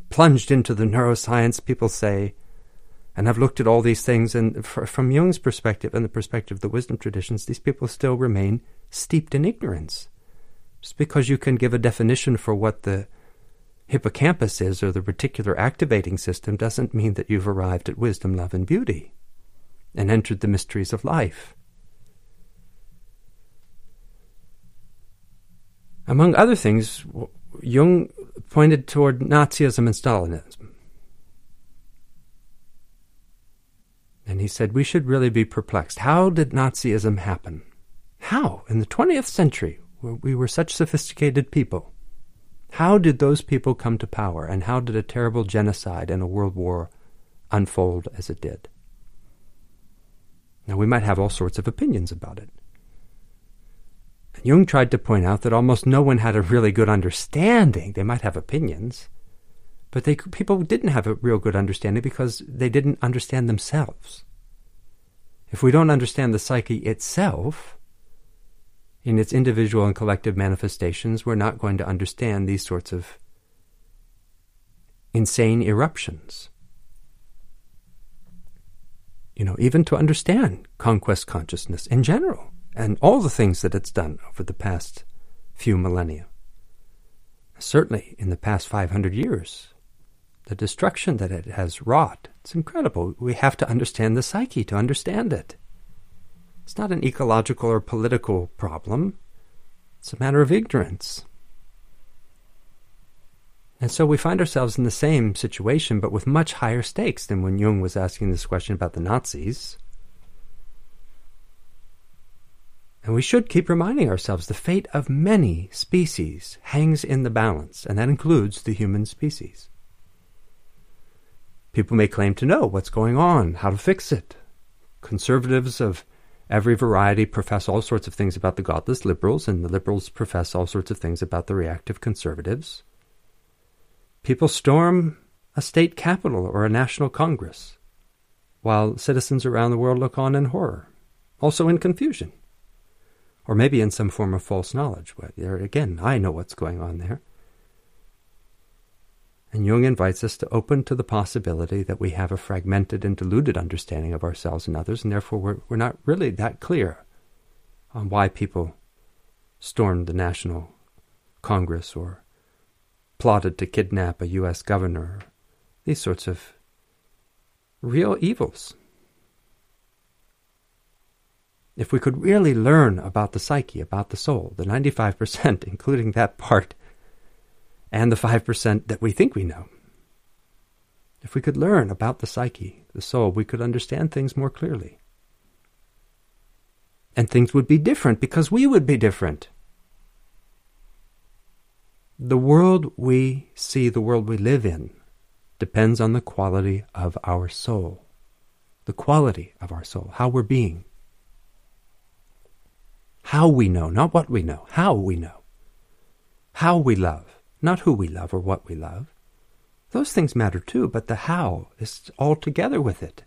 plunged into the neuroscience, people say, and I've looked at all these things, and from Jung's perspective and the perspective of the wisdom traditions, these people still remain steeped in ignorance. Just because you can give a definition for what the hippocampus is or the reticular activating system doesn't mean that you've arrived at wisdom, love, and beauty and entered the mysteries of life. Among other things, Jung pointed toward Nazism and Stalinism. And he said we should really be perplexed. How did Nazism happen? How? In the 20th century, we were such sophisticated people. How did those people come to power, and how did a terrible genocide and a world war unfold as it did? Now, we might have all sorts of opinions about it. Jung tried to point out that almost no one had a really good understanding. They might have opinions, but they, people didn't have a real good understanding because they didn't understand themselves. If we don't understand the psyche itself, in its individual and collective manifestations, we're not going to understand these sorts of insane eruptions. You know, even to understand conquest consciousness in general and all the things that it's done over the past few millennia. Certainly in the past 500 years, the destruction that it has wrought, it's incredible. We have to understand the psyche to understand it. It's not an ecological or political problem, it's a matter of ignorance. And so we find ourselves in the same situation, but with much higher stakes than when Jung was asking this question about the Nazis. And we should keep reminding ourselves the fate of many species hangs in the balance, and that includes the human species. People may claim to know what's going on, how to fix it. Conservatives of every variety profess all sorts of things about the godless liberals, and the liberals profess all sorts of things about the reactive conservatives. People storm a state capitol or a national congress, while citizens around the world look on in horror, also in confusion or maybe in some form of false knowledge. But there again, I know what's going on there. And Jung invites us to open to the possibility that we have a fragmented and diluted understanding of ourselves and others, and therefore we're, we're not really that clear on why people stormed the National Congress or plotted to kidnap a U.S. governor, these sorts of real evils. If we could really learn about the psyche, about the soul, the 95%, including that part, and the 5% that we think we know, if we could learn about the psyche, the soul, we could understand things more clearly. And things would be different because we would be different. The world we see, the world we live in, depends on the quality of our soul. The quality of our soul, how we're being. How we know, not what we know, how we know. How we love, not who we love or what we love. Those things matter too, but the how is all together with it.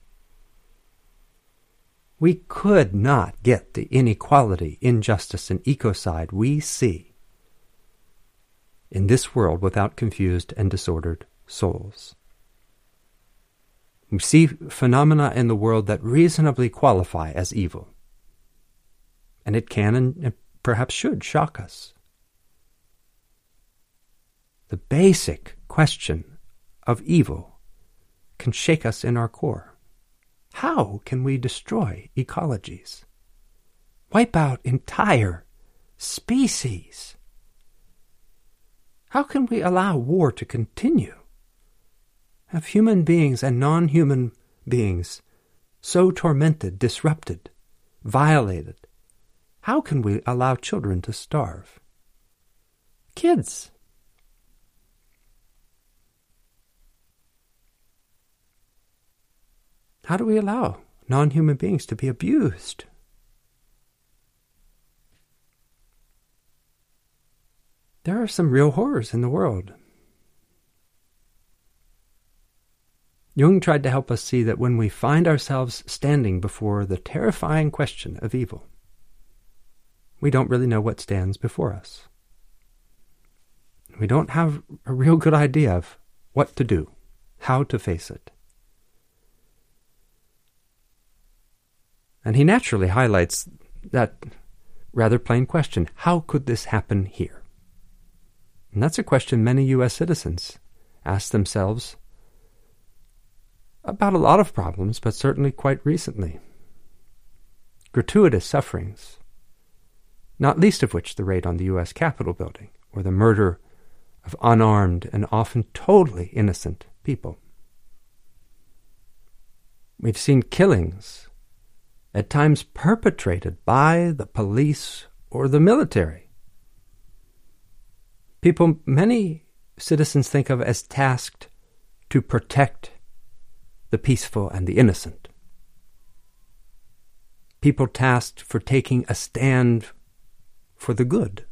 We could not get the inequality, injustice, and ecocide we see in this world without confused and disordered souls. We see phenomena in the world that reasonably qualify as evil and it can and perhaps should shock us. The basic question of evil can shake us in our core. How can we destroy ecologies? Wipe out entire species? How can we allow war to continue? Have human beings and non human beings so tormented, disrupted, violated. How can we allow children to starve? Kids. How do we allow non human beings to be abused? There are some real horrors in the world. Jung tried to help us see that when we find ourselves standing before the terrifying question of evil, we don't really know what stands before us. We don't have a real good idea of what to do, how to face it. And he naturally highlights that rather plain question how could this happen here? And that's a question many U.S. citizens ask themselves about a lot of problems, but certainly quite recently. Gratuitous sufferings, not least of which the raid on the U.S. Capitol building or the murder of unarmed and often totally innocent people. We've seen killings at times perpetrated by the police or the military. People many citizens think of as tasked to protect the peaceful and the innocent. People tasked for taking a stand for the good,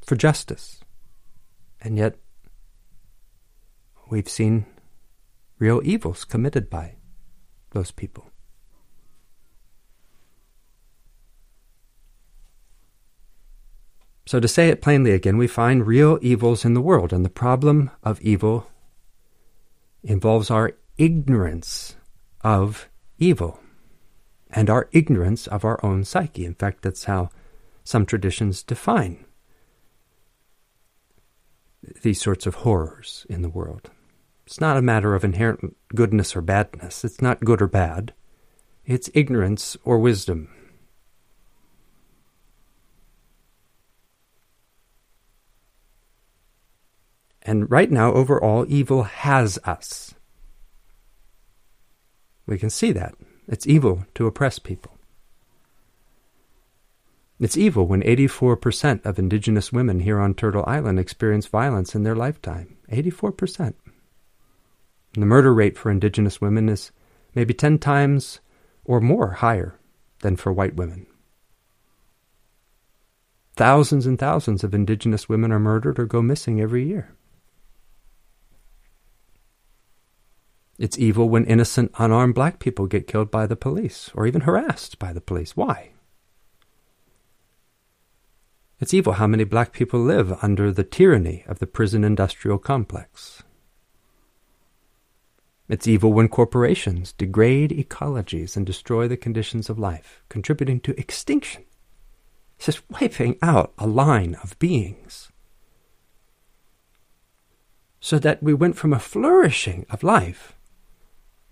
for justice. And yet, we've seen real evils committed by those people. So, to say it plainly again, we find real evils in the world, and the problem of evil involves our ignorance of evil and our ignorance of our own psyche. In fact, that's how some traditions define these sorts of horrors in the world. It's not a matter of inherent goodness or badness. It's not good or bad. It's ignorance or wisdom. And right now, overall, evil has us. We can see that. It's evil to oppress people. It's evil when 84% of indigenous women here on Turtle Island experience violence in their lifetime. 84%. And the murder rate for indigenous women is maybe 10 times or more higher than for white women. Thousands and thousands of indigenous women are murdered or go missing every year. It's evil when innocent, unarmed black people get killed by the police or even harassed by the police. Why? It's evil how many black people live under the tyranny of the prison industrial complex. It's evil when corporations degrade ecologies and destroy the conditions of life, contributing to extinction. It's just wiping out a line of beings. So that we went from a flourishing of life,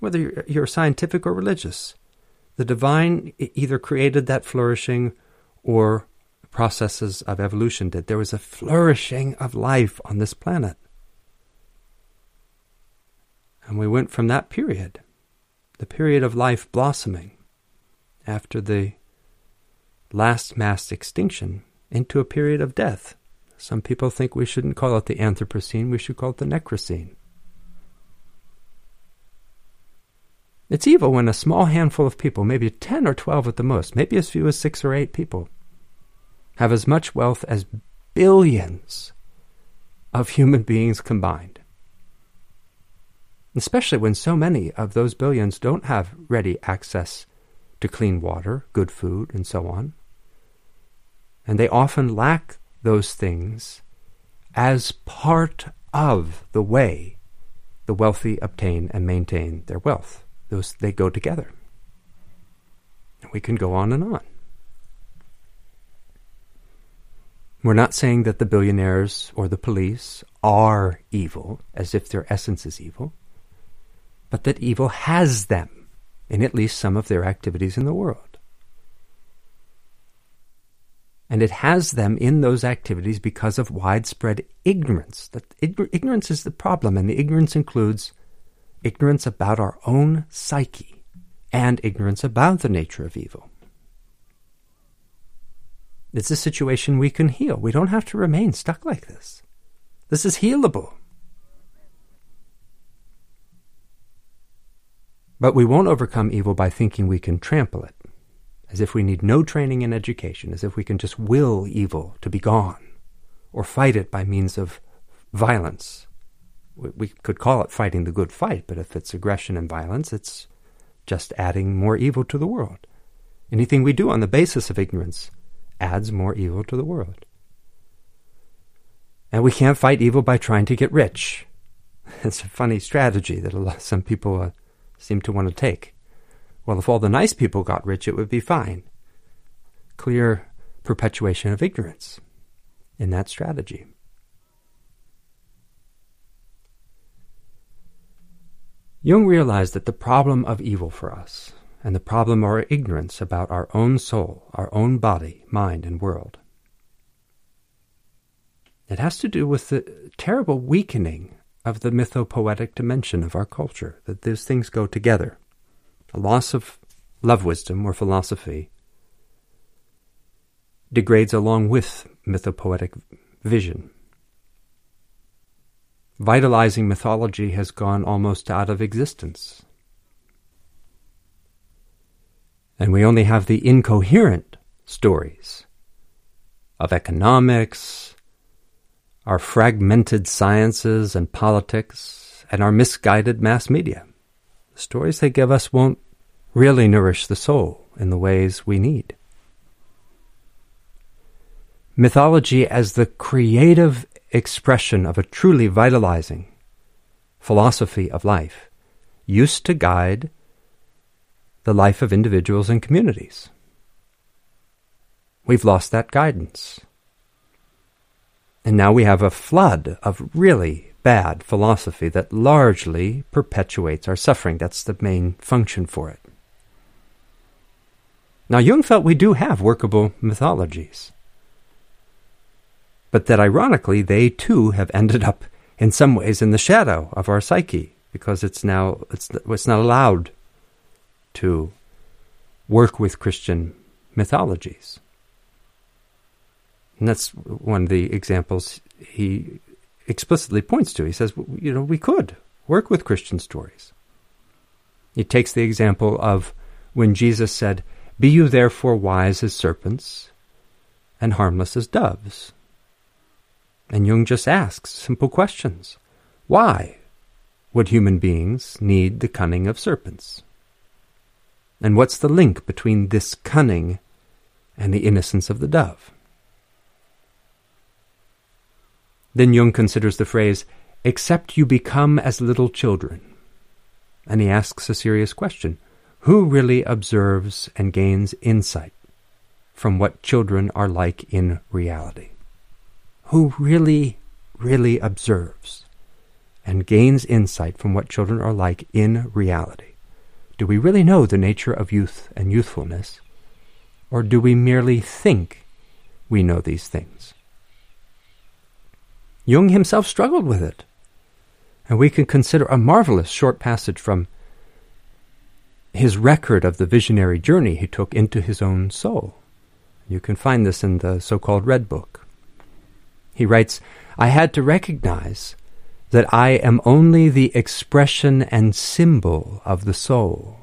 whether you're scientific or religious. The divine either created that flourishing or processes of evolution did. There was a flourishing of life on this planet. And we went from that period, the period of life blossoming, after the last mass extinction, into a period of death. Some people think we shouldn't call it the Anthropocene, we should call it the Necrocene. It's evil when a small handful of people, maybe 10 or 12 at the most, maybe as few as 6 or 8 people, have as much wealth as billions of human beings combined. Especially when so many of those billions don't have ready access to clean water, good food, and so on. And they often lack those things as part of the way the wealthy obtain and maintain their wealth. Those they go together. We can go on and on. We're not saying that the billionaires or the police are evil, as if their essence is evil, but that evil has them in at least some of their activities in the world. And it has them in those activities because of widespread ignorance. That ignorance is the problem, and the ignorance includes ignorance about our own psyche and ignorance about the nature of evil. It's a situation we can heal. We don't have to remain stuck like this. This is healable. But we won't overcome evil by thinking we can trample it, as if we need no training in education, as if we can just will evil to be gone, or fight it by means of violence. We could call it fighting the good fight, but if it's aggression and violence, it's just adding more evil to the world. Anything we do on the basis of ignorance adds more evil to the world. And we can't fight evil by trying to get rich. It's a funny strategy that lot, some people uh, seem to want to take. Well, if all the nice people got rich, it would be fine. Clear perpetuation of ignorance in that strategy. Jung realized that the problem of evil for us, and the problem of our ignorance about our own soul, our own body, mind, and world, it has to do with the terrible weakening of the mythopoetic dimension of our culture, that those things go together. A loss of love wisdom or philosophy degrades along with mythopoetic vision. Vitalizing mythology has gone almost out of existence. And we only have the incoherent stories of economics, our fragmented sciences and politics, and our misguided mass media. The stories they give us won't really nourish the soul in the ways we need. Mythology as the creative expression of a truly vitalizing philosophy of life used to guide the life of individuals and communities. We've lost that guidance. And now we have a flood of really bad philosophy that largely perpetuates our suffering. That's the main function for it. Now, Jung felt we do have workable mythologies, but that ironically, they too have ended up in some ways in the shadow of our psyche because it's now it's, it's not allowed to work with Christian mythologies. And that's one of the examples he explicitly points to. He says, you know, we could work with Christian stories. He takes the example of when Jesus said, Be you therefore wise as serpents and harmless as doves. And Jung just asks simple questions. Why would human beings need the cunning of serpents? And what's the link between this cunning and the innocence of the dove? Then Jung considers the phrase, except you become as little children. And he asks a serious question Who really observes and gains insight from what children are like in reality? Who really, really observes and gains insight from what children are like in reality? Do we really know the nature of youth and youthfulness? Or do we merely think we know these things? Jung himself struggled with it. And we can consider a marvelous short passage from his record of the visionary journey he took into his own soul. You can find this in the so called Red Book. He writes, I had to recognize that I am only the expression and symbol of the soul.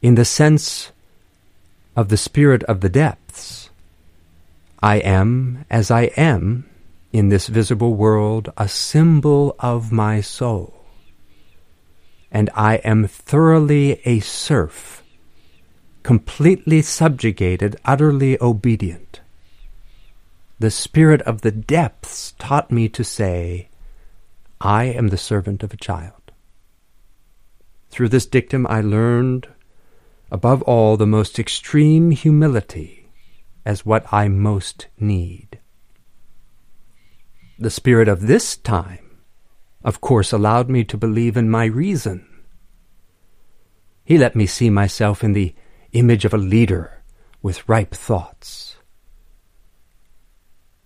In the sense of the spirit of the depths, I am as I am in this visible world a symbol of my soul. And I am thoroughly a serf, completely subjugated, utterly obedient. The spirit of the depths taught me to say, I am the servant of a child. Through this dictum, I learned, above all, the most extreme humility as what I most need the spirit of this time, of course, allowed me to believe in my reason. He let me see myself in the image of a leader with ripe thoughts.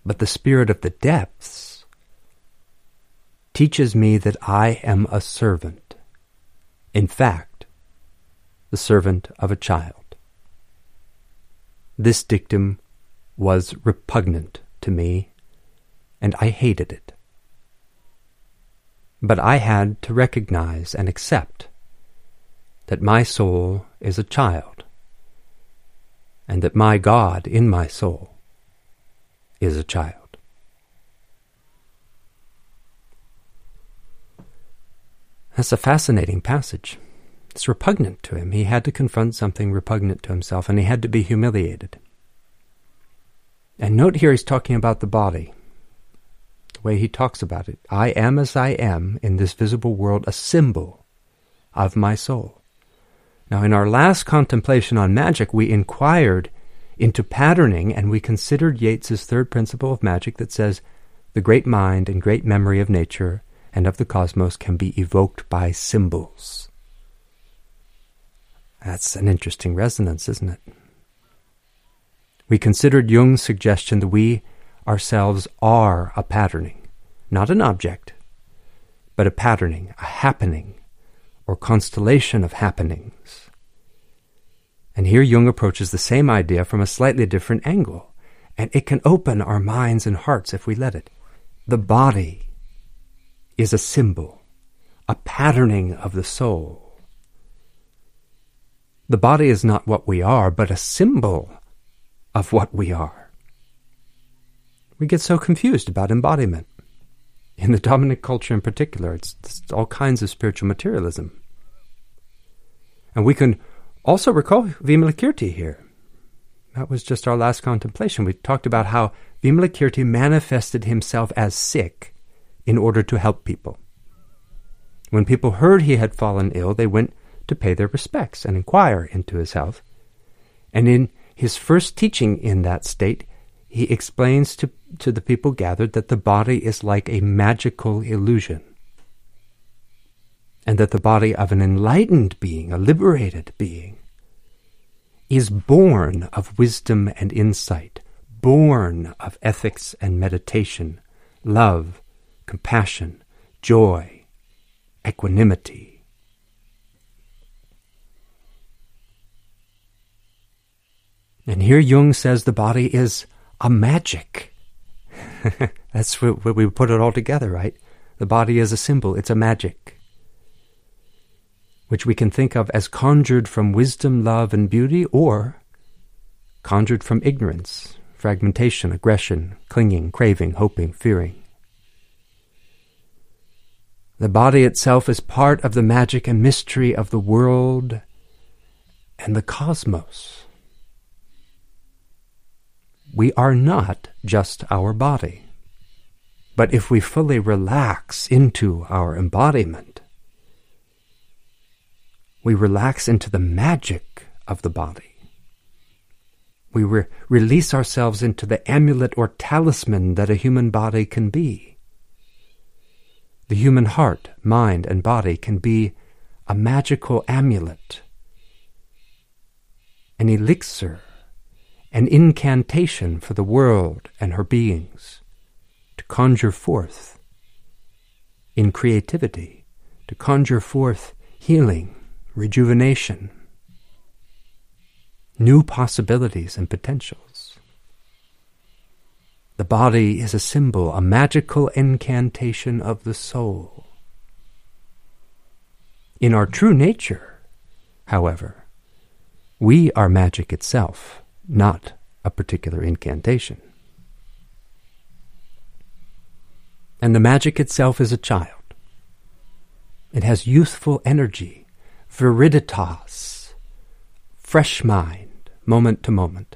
But the spirit of the depths teaches me that I am a servant. In fact, the servant of a child. This dictum was repugnant to me, and I hated it. But I had to recognize and accept that my soul is a child, and that my God in my soul is a child. That's a fascinating passage. It's repugnant to him. He had to confront something repugnant to himself, and he had to be humiliated. And note here he's talking about the body. The way he talks about it. I am as I am in this visible world, a symbol of my soul. Now, in our last contemplation on magic, we inquired into patterning and we considered Yeats's third principle of magic that says the great mind and great memory of nature and of the cosmos can be evoked by symbols. That's an interesting resonance, isn't it? We considered Jung's suggestion that we ourselves are a patterning, not an object, but a patterning, a happening, or constellation of happenings. And here Jung approaches the same idea from a slightly different angle, and it can open our minds and hearts if we let it. The body is a symbol, a patterning of the soul. The body is not what we are, but a symbol of what we are. We get so confused about embodiment. In the dominant culture in particular, it's, it's all kinds of spiritual materialism. And we can also recall Vimalakirti here. That was just our last contemplation. We talked about how Vimalakirti manifested himself as sick in order to help people. When people heard he had fallen ill, they went to pay their respects and inquire into his health. And in his first teaching in that state, he explains to, to the people gathered that the body is like a magical illusion, and that the body of an enlightened being, a liberated being, is born of wisdom and insight, born of ethics and meditation, love, compassion, joy, equanimity, And here Jung says the body is a magic. That's where, we put it all together, right? The body is a symbol, it's a magic, which we can think of as conjured from wisdom, love, and beauty, or conjured from ignorance, fragmentation, aggression, clinging, craving, hoping, fearing. The body itself is part of the magic and mystery of the world and the cosmos we are not just our body. But if we fully relax into our embodiment, we relax into the magic of the body. We re- release ourselves into the amulet or talisman that a human body can be. The human heart, mind, and body can be a magical amulet, an elixir an incantation for the world and her beings, to conjure forth in creativity, to conjure forth healing, rejuvenation, new possibilities and potentials. The body is a symbol, a magical incantation of the soul. In our true nature, however, we are magic itself not a particular incantation. And the magic itself is a child. It has youthful energy, viriditas, fresh mind, moment to moment.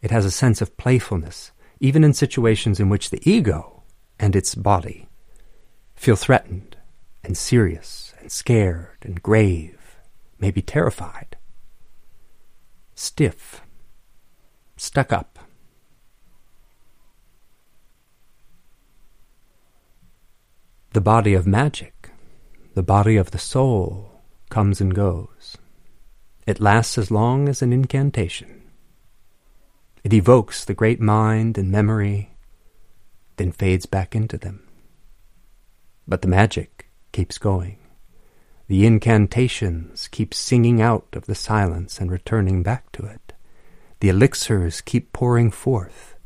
It has a sense of playfulness, even in situations in which the ego and its body feel threatened and serious and scared and grave, maybe terrified, stiff, stuck up. The body of magic, the body of the soul, comes and goes. It lasts as long as an incantation. It evokes the great mind and memory, then fades back into them. But the magic keeps going. The incantations keep singing out of the silence and returning back to it. the elixirs keep pouring forth,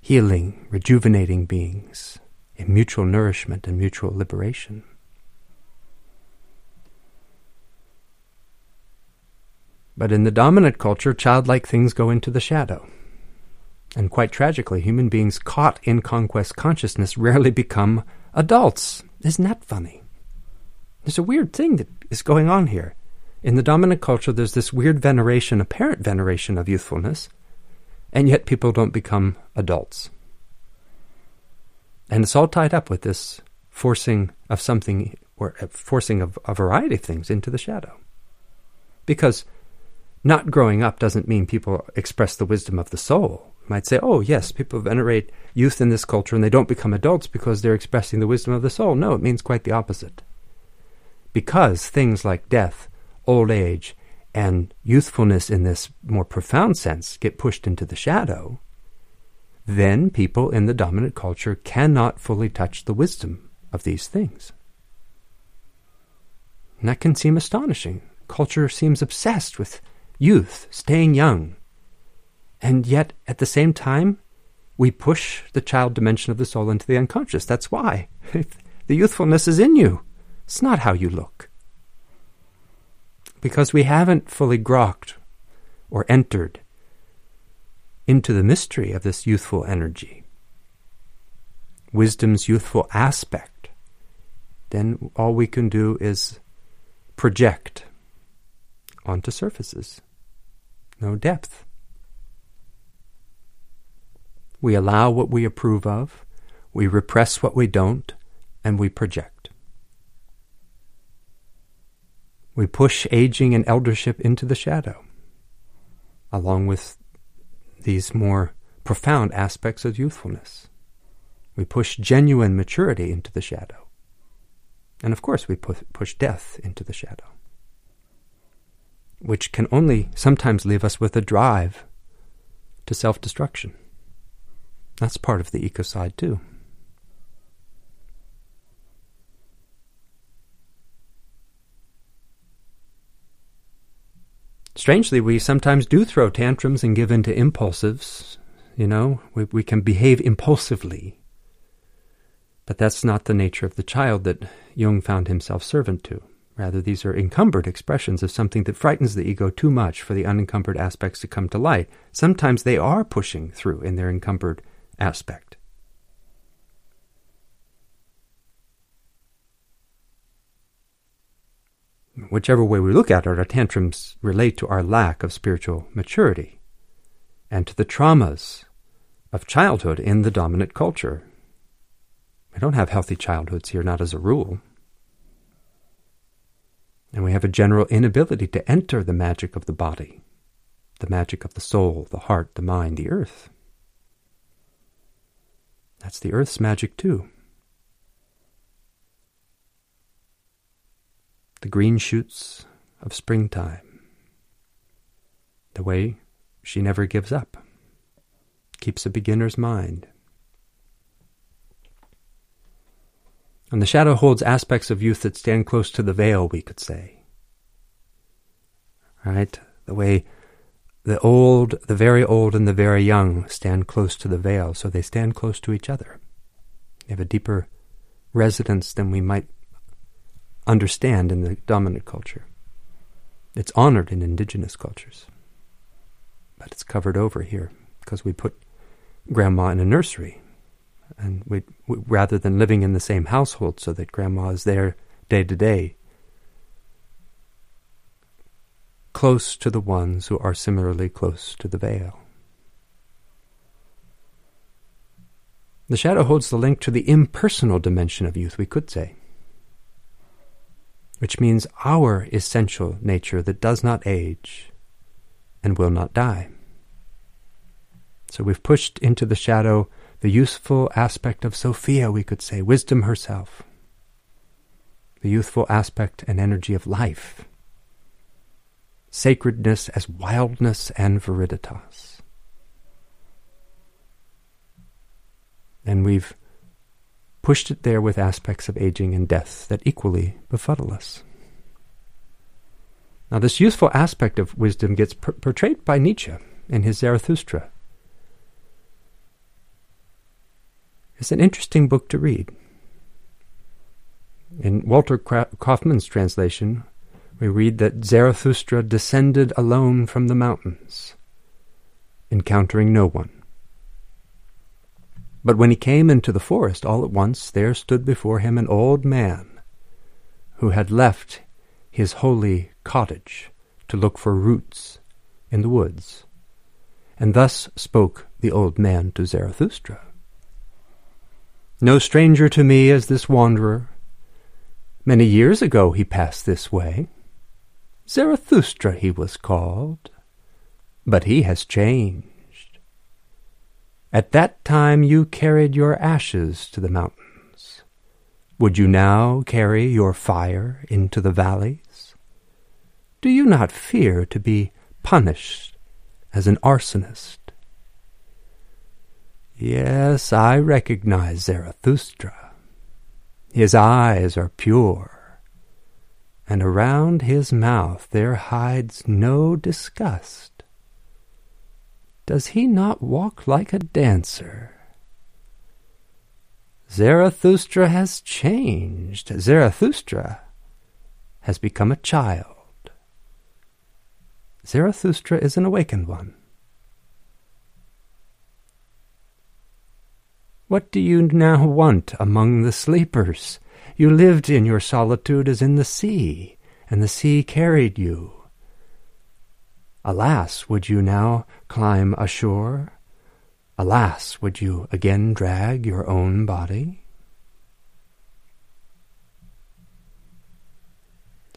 healing, rejuvenating beings in mutual nourishment and mutual liberation. But in the dominant culture, childlike things go into the shadow. And quite tragically, human beings caught in conquest consciousness rarely become adults. Isn't that funny? There's a weird thing that is going on here. In the dominant culture, there's this weird veneration, apparent veneration of youthfulness, and yet people don't become adults. And it's all tied up with this forcing of something, or uh, forcing of a variety of things into the shadow. Because not growing up doesn't mean people express the wisdom of the soul. You might say, oh, yes, people venerate youth in this culture and they don't become adults because they're expressing the wisdom of the soul. No, it means quite the opposite. Because things like death, old age, and youthfulness in this more profound sense get pushed into the shadow, then people in the dominant culture cannot fully touch the wisdom of these things. And that can seem astonishing. Culture seems obsessed with youth, staying young. And yet, at the same time, we push the child dimension of the soul into the unconscious. That's why. the youthfulness is in you. It's not how you look. Because we haven't fully grokked or entered into the mystery of this youthful energy, wisdom's youthful aspect, then all we can do is project onto surfaces no depth. We allow what we approve of, we repress what we don't, and we project. We push aging and eldership into the shadow, along with these more profound aspects of youthfulness. We push genuine maturity into the shadow. And of course, we push death into the shadow which can only sometimes leave us with a drive to self destruction. That's part of the ecocide, too. Strangely, we sometimes do throw tantrums and give in to impulsives. You know, we, we can behave impulsively. But that's not the nature of the child that Jung found himself servant to. Rather, these are encumbered expressions of something that frightens the ego too much for the unencumbered aspects to come to light. Sometimes they are pushing through in their encumbered aspect. Whichever way we look at it, our tantrums relate to our lack of spiritual maturity and to the traumas of childhood in the dominant culture. We don't have healthy childhoods here, not as a rule. And we have a general inability to enter the magic of the body, the magic of the soul, the heart, the mind, the earth. That's the earth's magic too. The green shoots of springtime. The way she never gives up, keeps a beginner's mind. And the shadow holds aspects of youth that stand close to the veil, we could say. Right? The way the old, the very old, and the very young stand close to the veil, so they stand close to each other. They have a deeper residence than we might understand in the dominant culture. It's honored in indigenous cultures, but it's covered over here because we put grandma in a nursery and we, rather than living in the same household so that grandma is there day to day, close to the ones who are similarly close to the veil. The shadow holds the link to the impersonal dimension of youth, we could say, which means our essential nature that does not age and will not die. So we've pushed into the shadow the useful aspect of Sophia, we could say, wisdom herself, the youthful aspect and energy of life, sacredness as wildness and viriditas. And we've pushed it there with aspects of aging and death that equally befuddle us. Now, this useful aspect of wisdom gets per- portrayed by Nietzsche in his Zarathustra. It's an interesting book to read. In Walter Kaufmann's translation, we read that Zarathustra descended alone from the mountains, encountering no one. But when he came into the forest, all at once there stood before him an old man who had left his holy cottage to look for roots in the woods. And thus spoke the old man to Zarathustra. No stranger to me is this wanderer. Many years ago he passed this way. Zarathustra he was called, but he has changed. At that time you carried your ashes to the mountains. Would you now carry your fire into the valleys? Do you not fear to be punished as an arsonist? Yes, I recognize Zarathustra. His eyes are pure, and around his mouth there hides no disgust. Does he not walk like a dancer? Zarathustra has changed. Zarathustra has become a child. Zarathustra is an awakened one. What do you now want among the sleepers? You lived in your solitude as in the sea, and the sea carried you. Alas, would you now climb ashore? Alas, would you again drag your own body?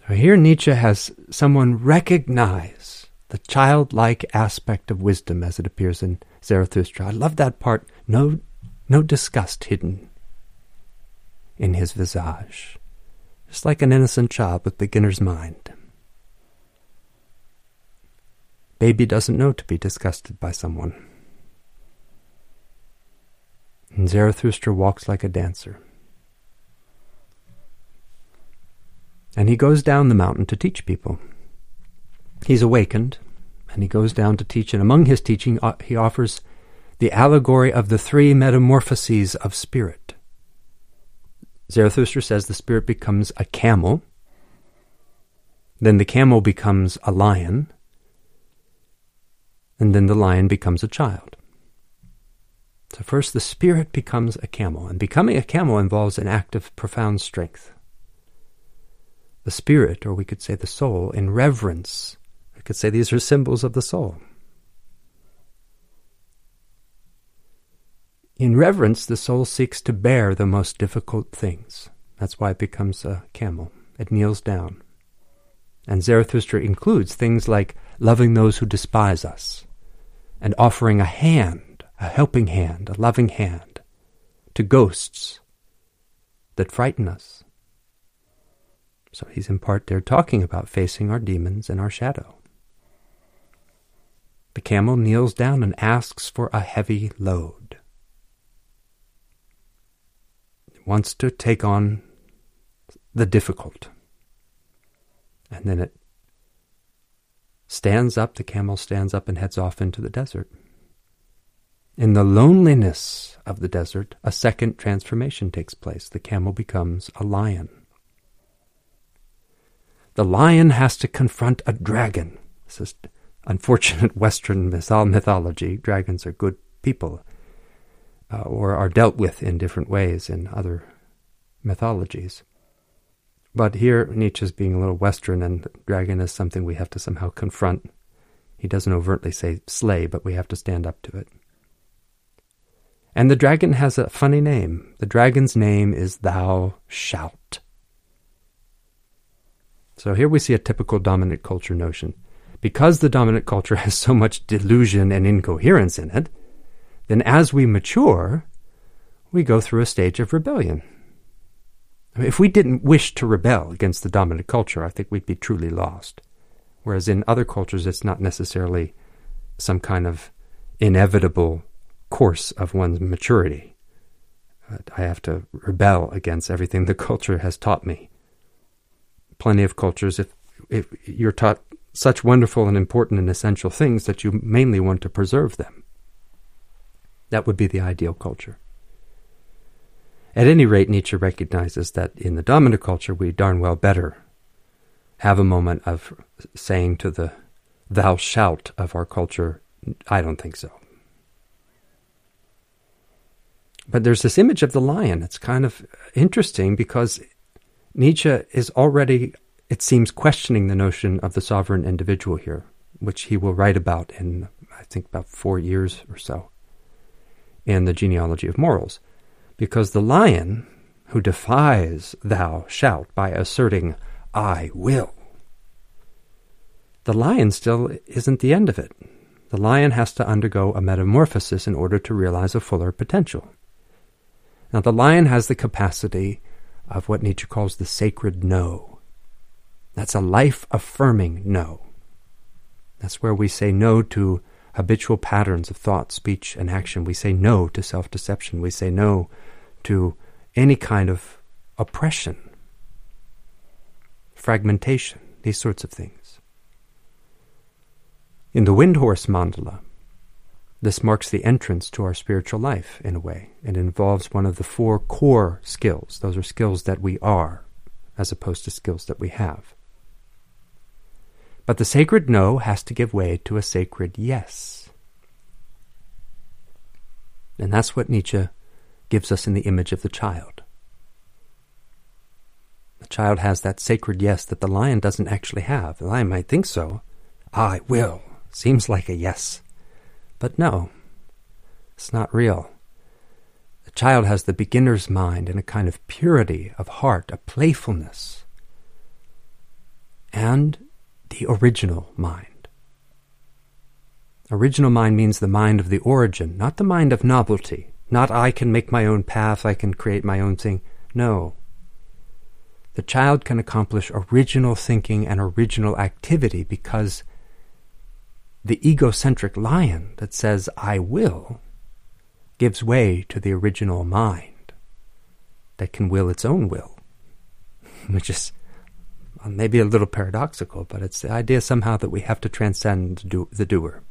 So here Nietzsche has someone recognize the childlike aspect of wisdom as it appears in Zarathustra. I love that part. No, no disgust hidden in his visage, just like an innocent child with beginner's mind. Baby doesn't know to be disgusted by someone. And Zarathustra walks like a dancer. And he goes down the mountain to teach people. He's awakened, and he goes down to teach, and among his teaching, uh, he offers the allegory of the three metamorphoses of spirit. Zarathustra says the spirit becomes a camel, then the camel becomes a lion, and then the lion becomes a child. So, first, the spirit becomes a camel, and becoming a camel involves an act of profound strength. The spirit, or we could say the soul, in reverence, we could say these are symbols of the soul. In reverence, the soul seeks to bear the most difficult things. That's why it becomes a camel. It kneels down. And Zarathustra includes things like loving those who despise us, and offering a hand, a helping hand, a loving hand, to ghosts that frighten us. So he's in part there talking about facing our demons and our shadow. The camel kneels down and asks for a heavy load. It wants to take on the difficult. And then it stands up, the camel stands up and heads off into the desert. In the loneliness of the desert, a second transformation takes place. The camel becomes a lion. The lion has to confront a dragon. This is unfortunate Western mythology. Dragons are good people, uh, or are dealt with in different ways in other mythologies. But here, Nietzsche's being a little Western, and the dragon is something we have to somehow confront. He doesn't overtly say slay, but we have to stand up to it. And the dragon has a funny name. The dragon's name is Thou Shalt. So here we see a typical dominant culture notion. Because the dominant culture has so much delusion and incoherence in it, then as we mature, we go through a stage of rebellion. If we didn't wish to rebel against the dominant culture, I think we'd be truly lost. Whereas in other cultures, it's not necessarily some kind of inevitable course of one's maturity. I have to rebel against everything the culture has taught me. Plenty of cultures, if, if you're taught such wonderful and important and essential things that you mainly want to preserve them. That would be the ideal culture. At any rate, Nietzsche recognizes that in the dominant culture, we darn well better have a moment of saying to the thou shalt of our culture, I don't think so. But there's this image of the lion. It's kind of interesting because Nietzsche is already, it seems, questioning the notion of the sovereign individual here, which he will write about in, I think, about four years or so in the genealogy of morals. Because the lion, who defies thou shalt by asserting, I will, the lion still isn't the end of it. The lion has to undergo a metamorphosis in order to realize a fuller potential. Now, the lion has the capacity of what Nietzsche calls the sacred no. That's a life affirming no. That's where we say no to habitual patterns of thought, speech, and action. We say no to self deception. We say no to any kind of oppression, fragmentation, these sorts of things. In the Windhorse Mandala, this marks the entrance to our spiritual life in a way. It involves one of the four core skills. Those are skills that we are, as opposed to skills that we have. But the sacred no has to give way to a sacred yes. And that's what Nietzsche gives us in the image of the child. The child has that sacred yes that the lion doesn't actually have. The lion might think so. I will. Seems like a yes. But no, it's not real. The child has the beginner's mind and a kind of purity of heart, a playfulness, and the original mind. Original mind means the mind of the origin, not the mind of novelty. Not I can make my own path, I can create my own thing. No. The child can accomplish original thinking and original activity because the egocentric lion that says, I will, gives way to the original mind that can will its own will, which is maybe a little paradoxical, but it's the idea somehow that we have to transcend the doer.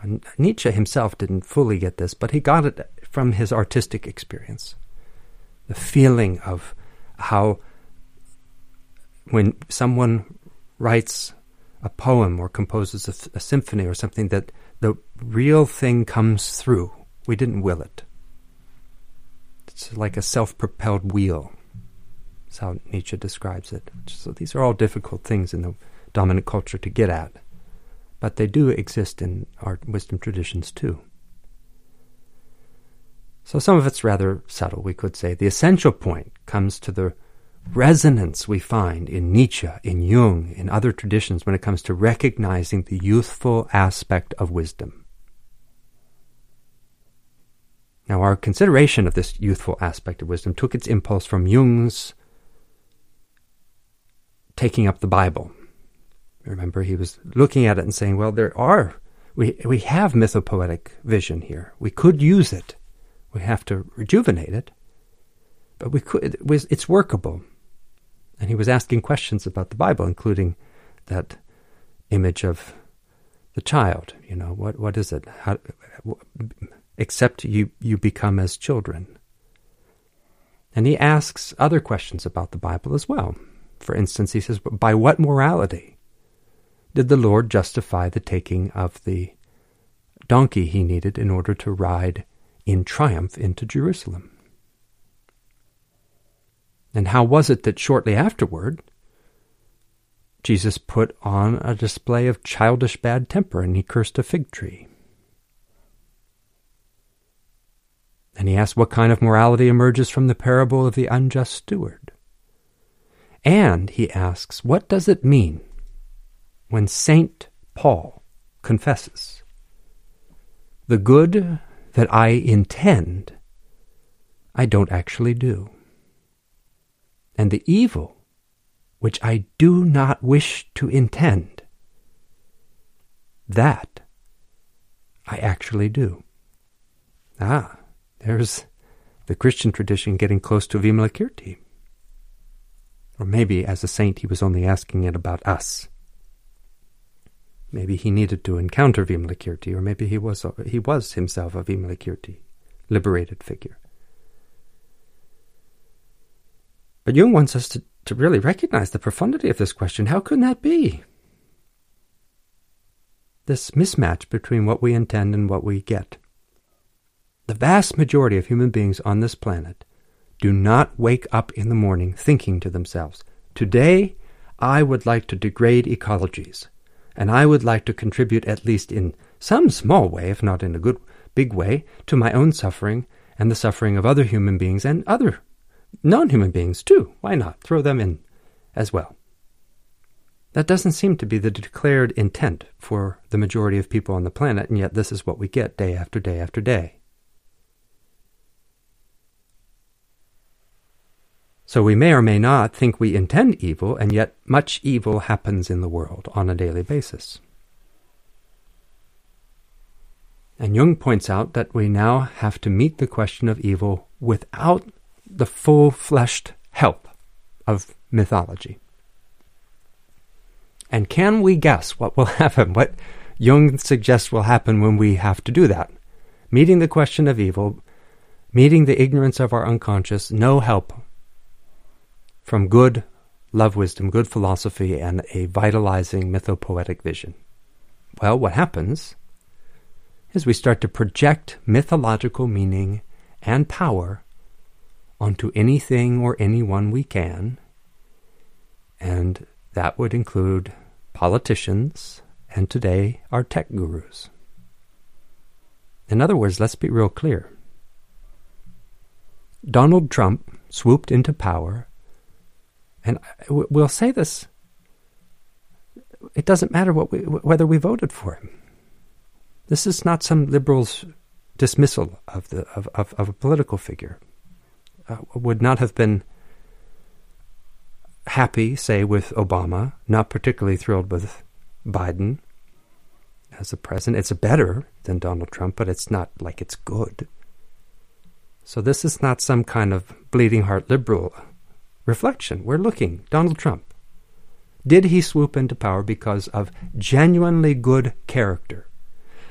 And Nietzsche himself didn't fully get this, but he got it from his artistic experience. The feeling of how, when someone writes a poem or composes a, a symphony or something that the real thing comes through. We didn't will it. It's like a self propelled wheel. How Nietzsche describes it. So these are all difficult things in the dominant culture to get at. But they do exist in our wisdom traditions too. So some of it's rather subtle, we could say. The essential point comes to the resonance we find in Nietzsche, in Jung, in other traditions when it comes to recognizing the youthful aspect of wisdom. Now, our consideration of this youthful aspect of wisdom took its impulse from Jung's taking up the Bible. Remember, he was looking at it and saying, well, there are, we, we have mythopoetic vision here. We could use it. We have to rejuvenate it. But we could, it was, it's workable. And he was asking questions about the Bible, including that image of the child. You know, what what is it? How, except you you become as children. And he asks other questions about the Bible as well. For instance, he says, "By what morality did the Lord justify the taking of the donkey he needed in order to ride in triumph into Jerusalem?" And how was it that shortly afterward, Jesus put on a display of childish bad temper and he cursed a fig tree? And he asked what kind of morality emerges from the parable of the unjust steward. And he asks, what does it mean when St. Paul confesses, the good that I intend, I don't actually do? and the evil which I do not wish to intend, that I actually do. Ah, there's the Christian tradition getting close to Vimalakirti. Or maybe as a saint he was only asking it about us. Maybe he needed to encounter Vimalakirti, or maybe he was he was himself a Vimalakirti, liberated figure. But Jung wants us to, to really recognize the profundity of this question. How can that be? This mismatch between what we intend and what we get. The vast majority of human beings on this planet do not wake up in the morning thinking to themselves, Today I would like to degrade ecologies and I would like to contribute at least in some small way, if not in a good big way, to my own suffering and the suffering of other human beings and other non human beings too. Why not? Throw them in as well. That doesn't seem to be the declared intent for the majority of people on the planet, and yet this is what we get day after day after day. So we may or may not think we intend evil, and yet much evil happens in the world on a daily basis. And Jung points out that we now have to meet the question of evil without the full fleshed help of mythology. And can we guess what will happen? What Jung suggests will happen when we have to do that? Meeting the question of evil, meeting the ignorance of our unconscious, no help from good love wisdom, good philosophy, and a vitalizing mythopoetic vision. Well, what happens is we start to project mythological meaning and power onto anything or anyone we can, and that would include politicians and today our tech gurus. In other words, let's be real clear. Donald Trump swooped into power and we'll say this it doesn't matter what we, whether we voted for him. This is not some liberal's dismissal of, the, of, of, of a political figure. Uh, would not have been happy, say, with Obama, not particularly thrilled with Biden as a president. It's better than Donald Trump, but it's not like it's good. So this is not some kind of bleeding heart liberal reflection. We're looking. Donald Trump. Did he swoop into power because of genuinely good character?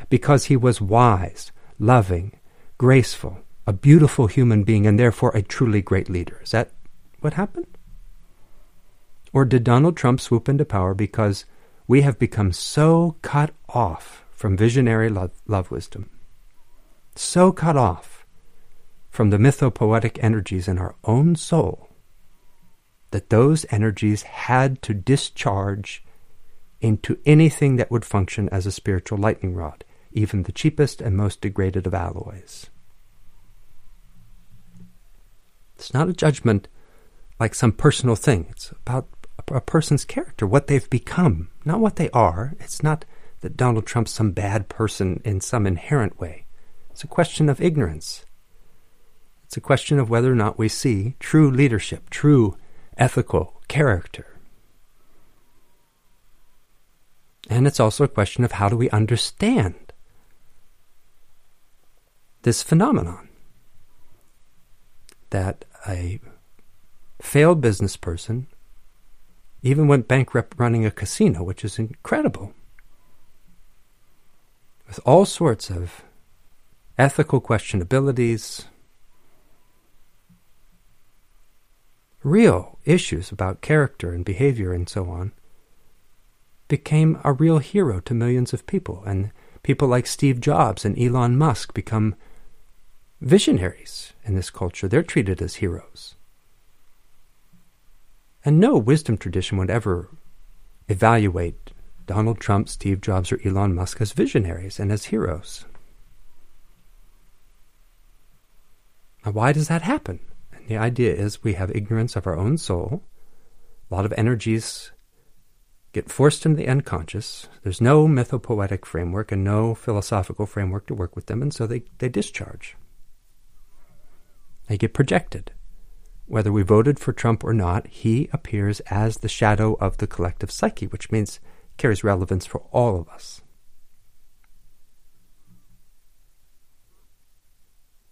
Because he was wise, loving, graceful, a beautiful human being, and therefore a truly great leader? Is that what happened? Or did Donald Trump swoop into power because we have become so cut off from visionary love, love wisdom, so cut off from the mythopoetic energies in our own soul that those energies had to discharge into anything that would function as a spiritual lightning rod, even the cheapest and most degraded of alloys. It's not a judgment like some personal thing. It's about a person's character, what they've become, not what they are. It's not that Donald Trump's some bad person in some inherent way. It's a question of ignorance. It's a question of whether or not we see true leadership, true ethical character. And it's also a question of how do we understand this phenomenon that a failed business person even went bankrupt running a casino, which is incredible, with all sorts of ethical questionabilities, real issues about character and behavior and so on, became a real hero to millions of people. And people like Steve Jobs and Elon Musk become visionaries in this culture. They're treated as heroes. And no wisdom tradition would ever evaluate Donald Trump, Steve Jobs, or Elon Musk as visionaries and as heroes. Now, why does that happen? The idea is we have ignorance of our own soul. A lot of energies get forced into the unconscious. There's no mythopoetic framework and no philosophical framework to work with them, and so they, they discharge. They get projected. Whether we voted for Trump or not, he appears as the shadow of the collective psyche, which means carries relevance for all of us.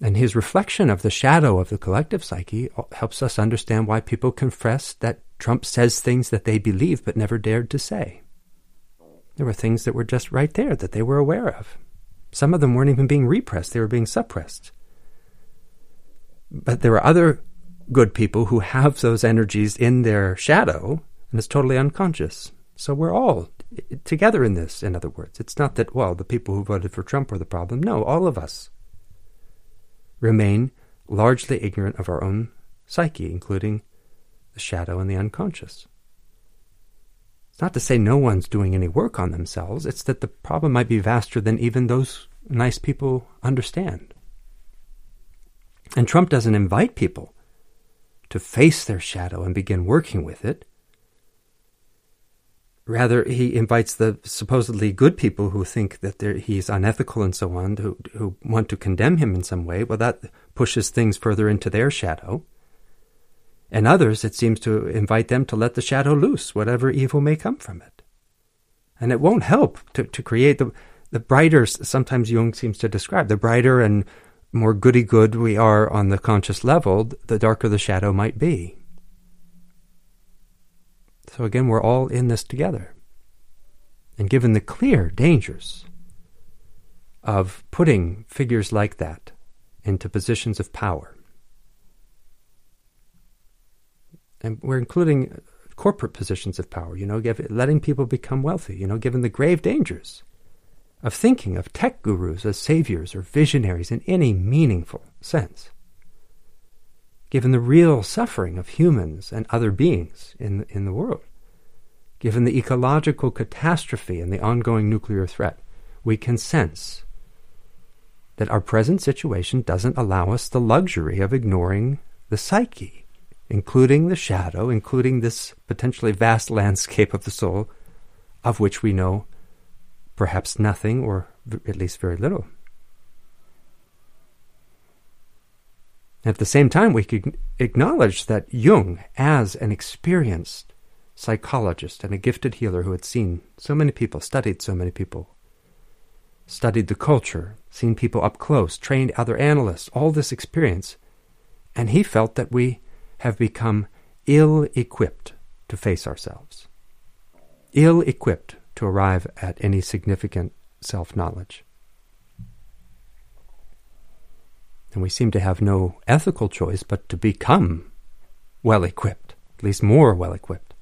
And his reflection of the shadow of the collective psyche helps us understand why people confess that Trump says things that they believe but never dared to say. There were things that were just right there that they were aware of. Some of them weren't even being repressed, they were being suppressed. But there are other good people who have those energies in their shadow, and it's totally unconscious. So we're all together in this, in other words. It's not that, well, the people who voted for Trump are the problem. No, all of us remain largely ignorant of our own psyche, including the shadow and the unconscious. It's not to say no one's doing any work on themselves, it's that the problem might be vaster than even those nice people understand. And Trump doesn't invite people to face their shadow and begin working with it. Rather, he invites the supposedly good people who think that he's unethical and so on, who, who want to condemn him in some way. Well, that pushes things further into their shadow. And others, it seems to invite them to let the shadow loose, whatever evil may come from it. And it won't help to, to create the, the brighter, sometimes Jung seems to describe, the brighter and more goody good we are on the conscious level, the darker the shadow might be. So again, we're all in this together. And given the clear dangers of putting figures like that into positions of power, and we're including corporate positions of power, you know, letting people become wealthy, you know, given the grave dangers of thinking of tech gurus as saviors or visionaries in any meaningful sense. Given the real suffering of humans and other beings in, in the world, given the ecological catastrophe and the ongoing nuclear threat, we can sense that our present situation doesn't allow us the luxury of ignoring the psyche including the shadow, including this potentially vast landscape of the soul, of which we know perhaps nothing or at least very little. At the same time, we can acknowledge that Jung, as an experienced psychologist and a gifted healer who had seen so many people, studied so many people, studied the culture, seen people up close, trained other analysts, all this experience, and he felt that we have become ill equipped to face ourselves, ill equipped to arrive at any significant self knowledge. And we seem to have no ethical choice but to become well equipped, at least more well equipped.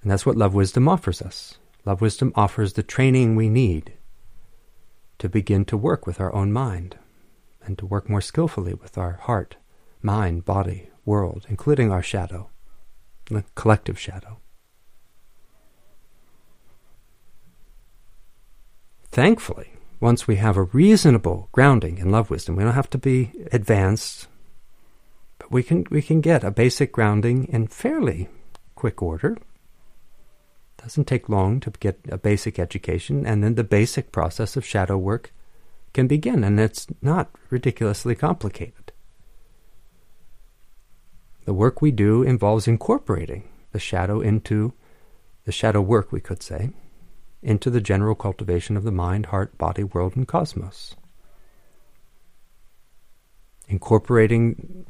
And that's what love wisdom offers us. Love wisdom offers the training we need to begin to work with our own mind and to work more skillfully with our heart mind, body, world, including our shadow, the collective shadow. Thankfully, once we have a reasonable grounding in love wisdom, we don't have to be advanced, but we can we can get a basic grounding in fairly quick order. Doesn't take long to get a basic education, and then the basic process of shadow work can begin, and it's not ridiculously complicated. The work we do involves incorporating the shadow into the shadow work, we could say, into the general cultivation of the mind, heart, body, world, and cosmos. Incorporating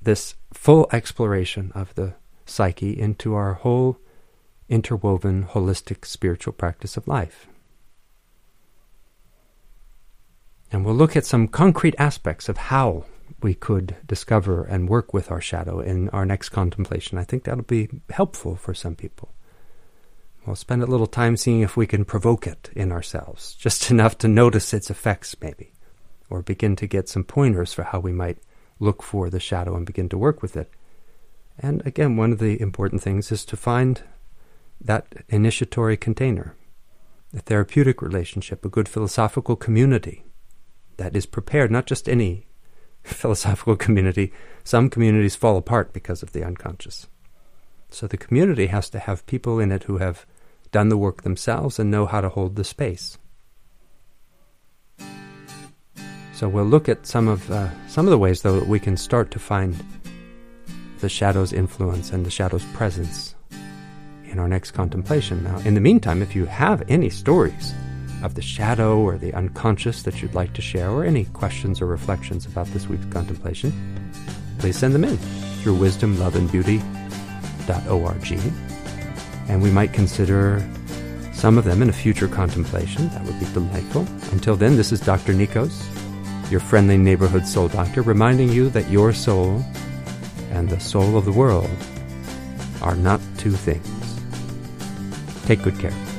this full exploration of the psyche into our whole interwoven, holistic spiritual practice of life. And we'll look at some concrete aspects of how we could discover and work with our shadow in our next contemplation. I think that'll be helpful for some people. We'll spend a little time seeing if we can provoke it in ourselves, just enough to notice its effects, maybe, or begin to get some pointers for how we might look for the shadow and begin to work with it. And again, one of the important things is to find that initiatory container, a therapeutic relationship, a good philosophical community that is prepared, not just any philosophical community, some communities fall apart because of the unconscious. So the community has to have people in it who have done the work themselves and know how to hold the space. So we'll look at some of uh, some of the ways, though, that we can start to find the shadow's influence and the shadow's presence in our next contemplation. Now, in the meantime, if you have any stories of the shadow or the unconscious that you'd like to share, or any questions or reflections about this week's contemplation, please send them in through wisdom, love, and beauty and we might consider some of them in a future contemplation. That would be delightful. Until then, this is Dr. Nikos, your friendly neighborhood soul doctor, reminding you that your soul and the soul of the world are not two things. Take good care.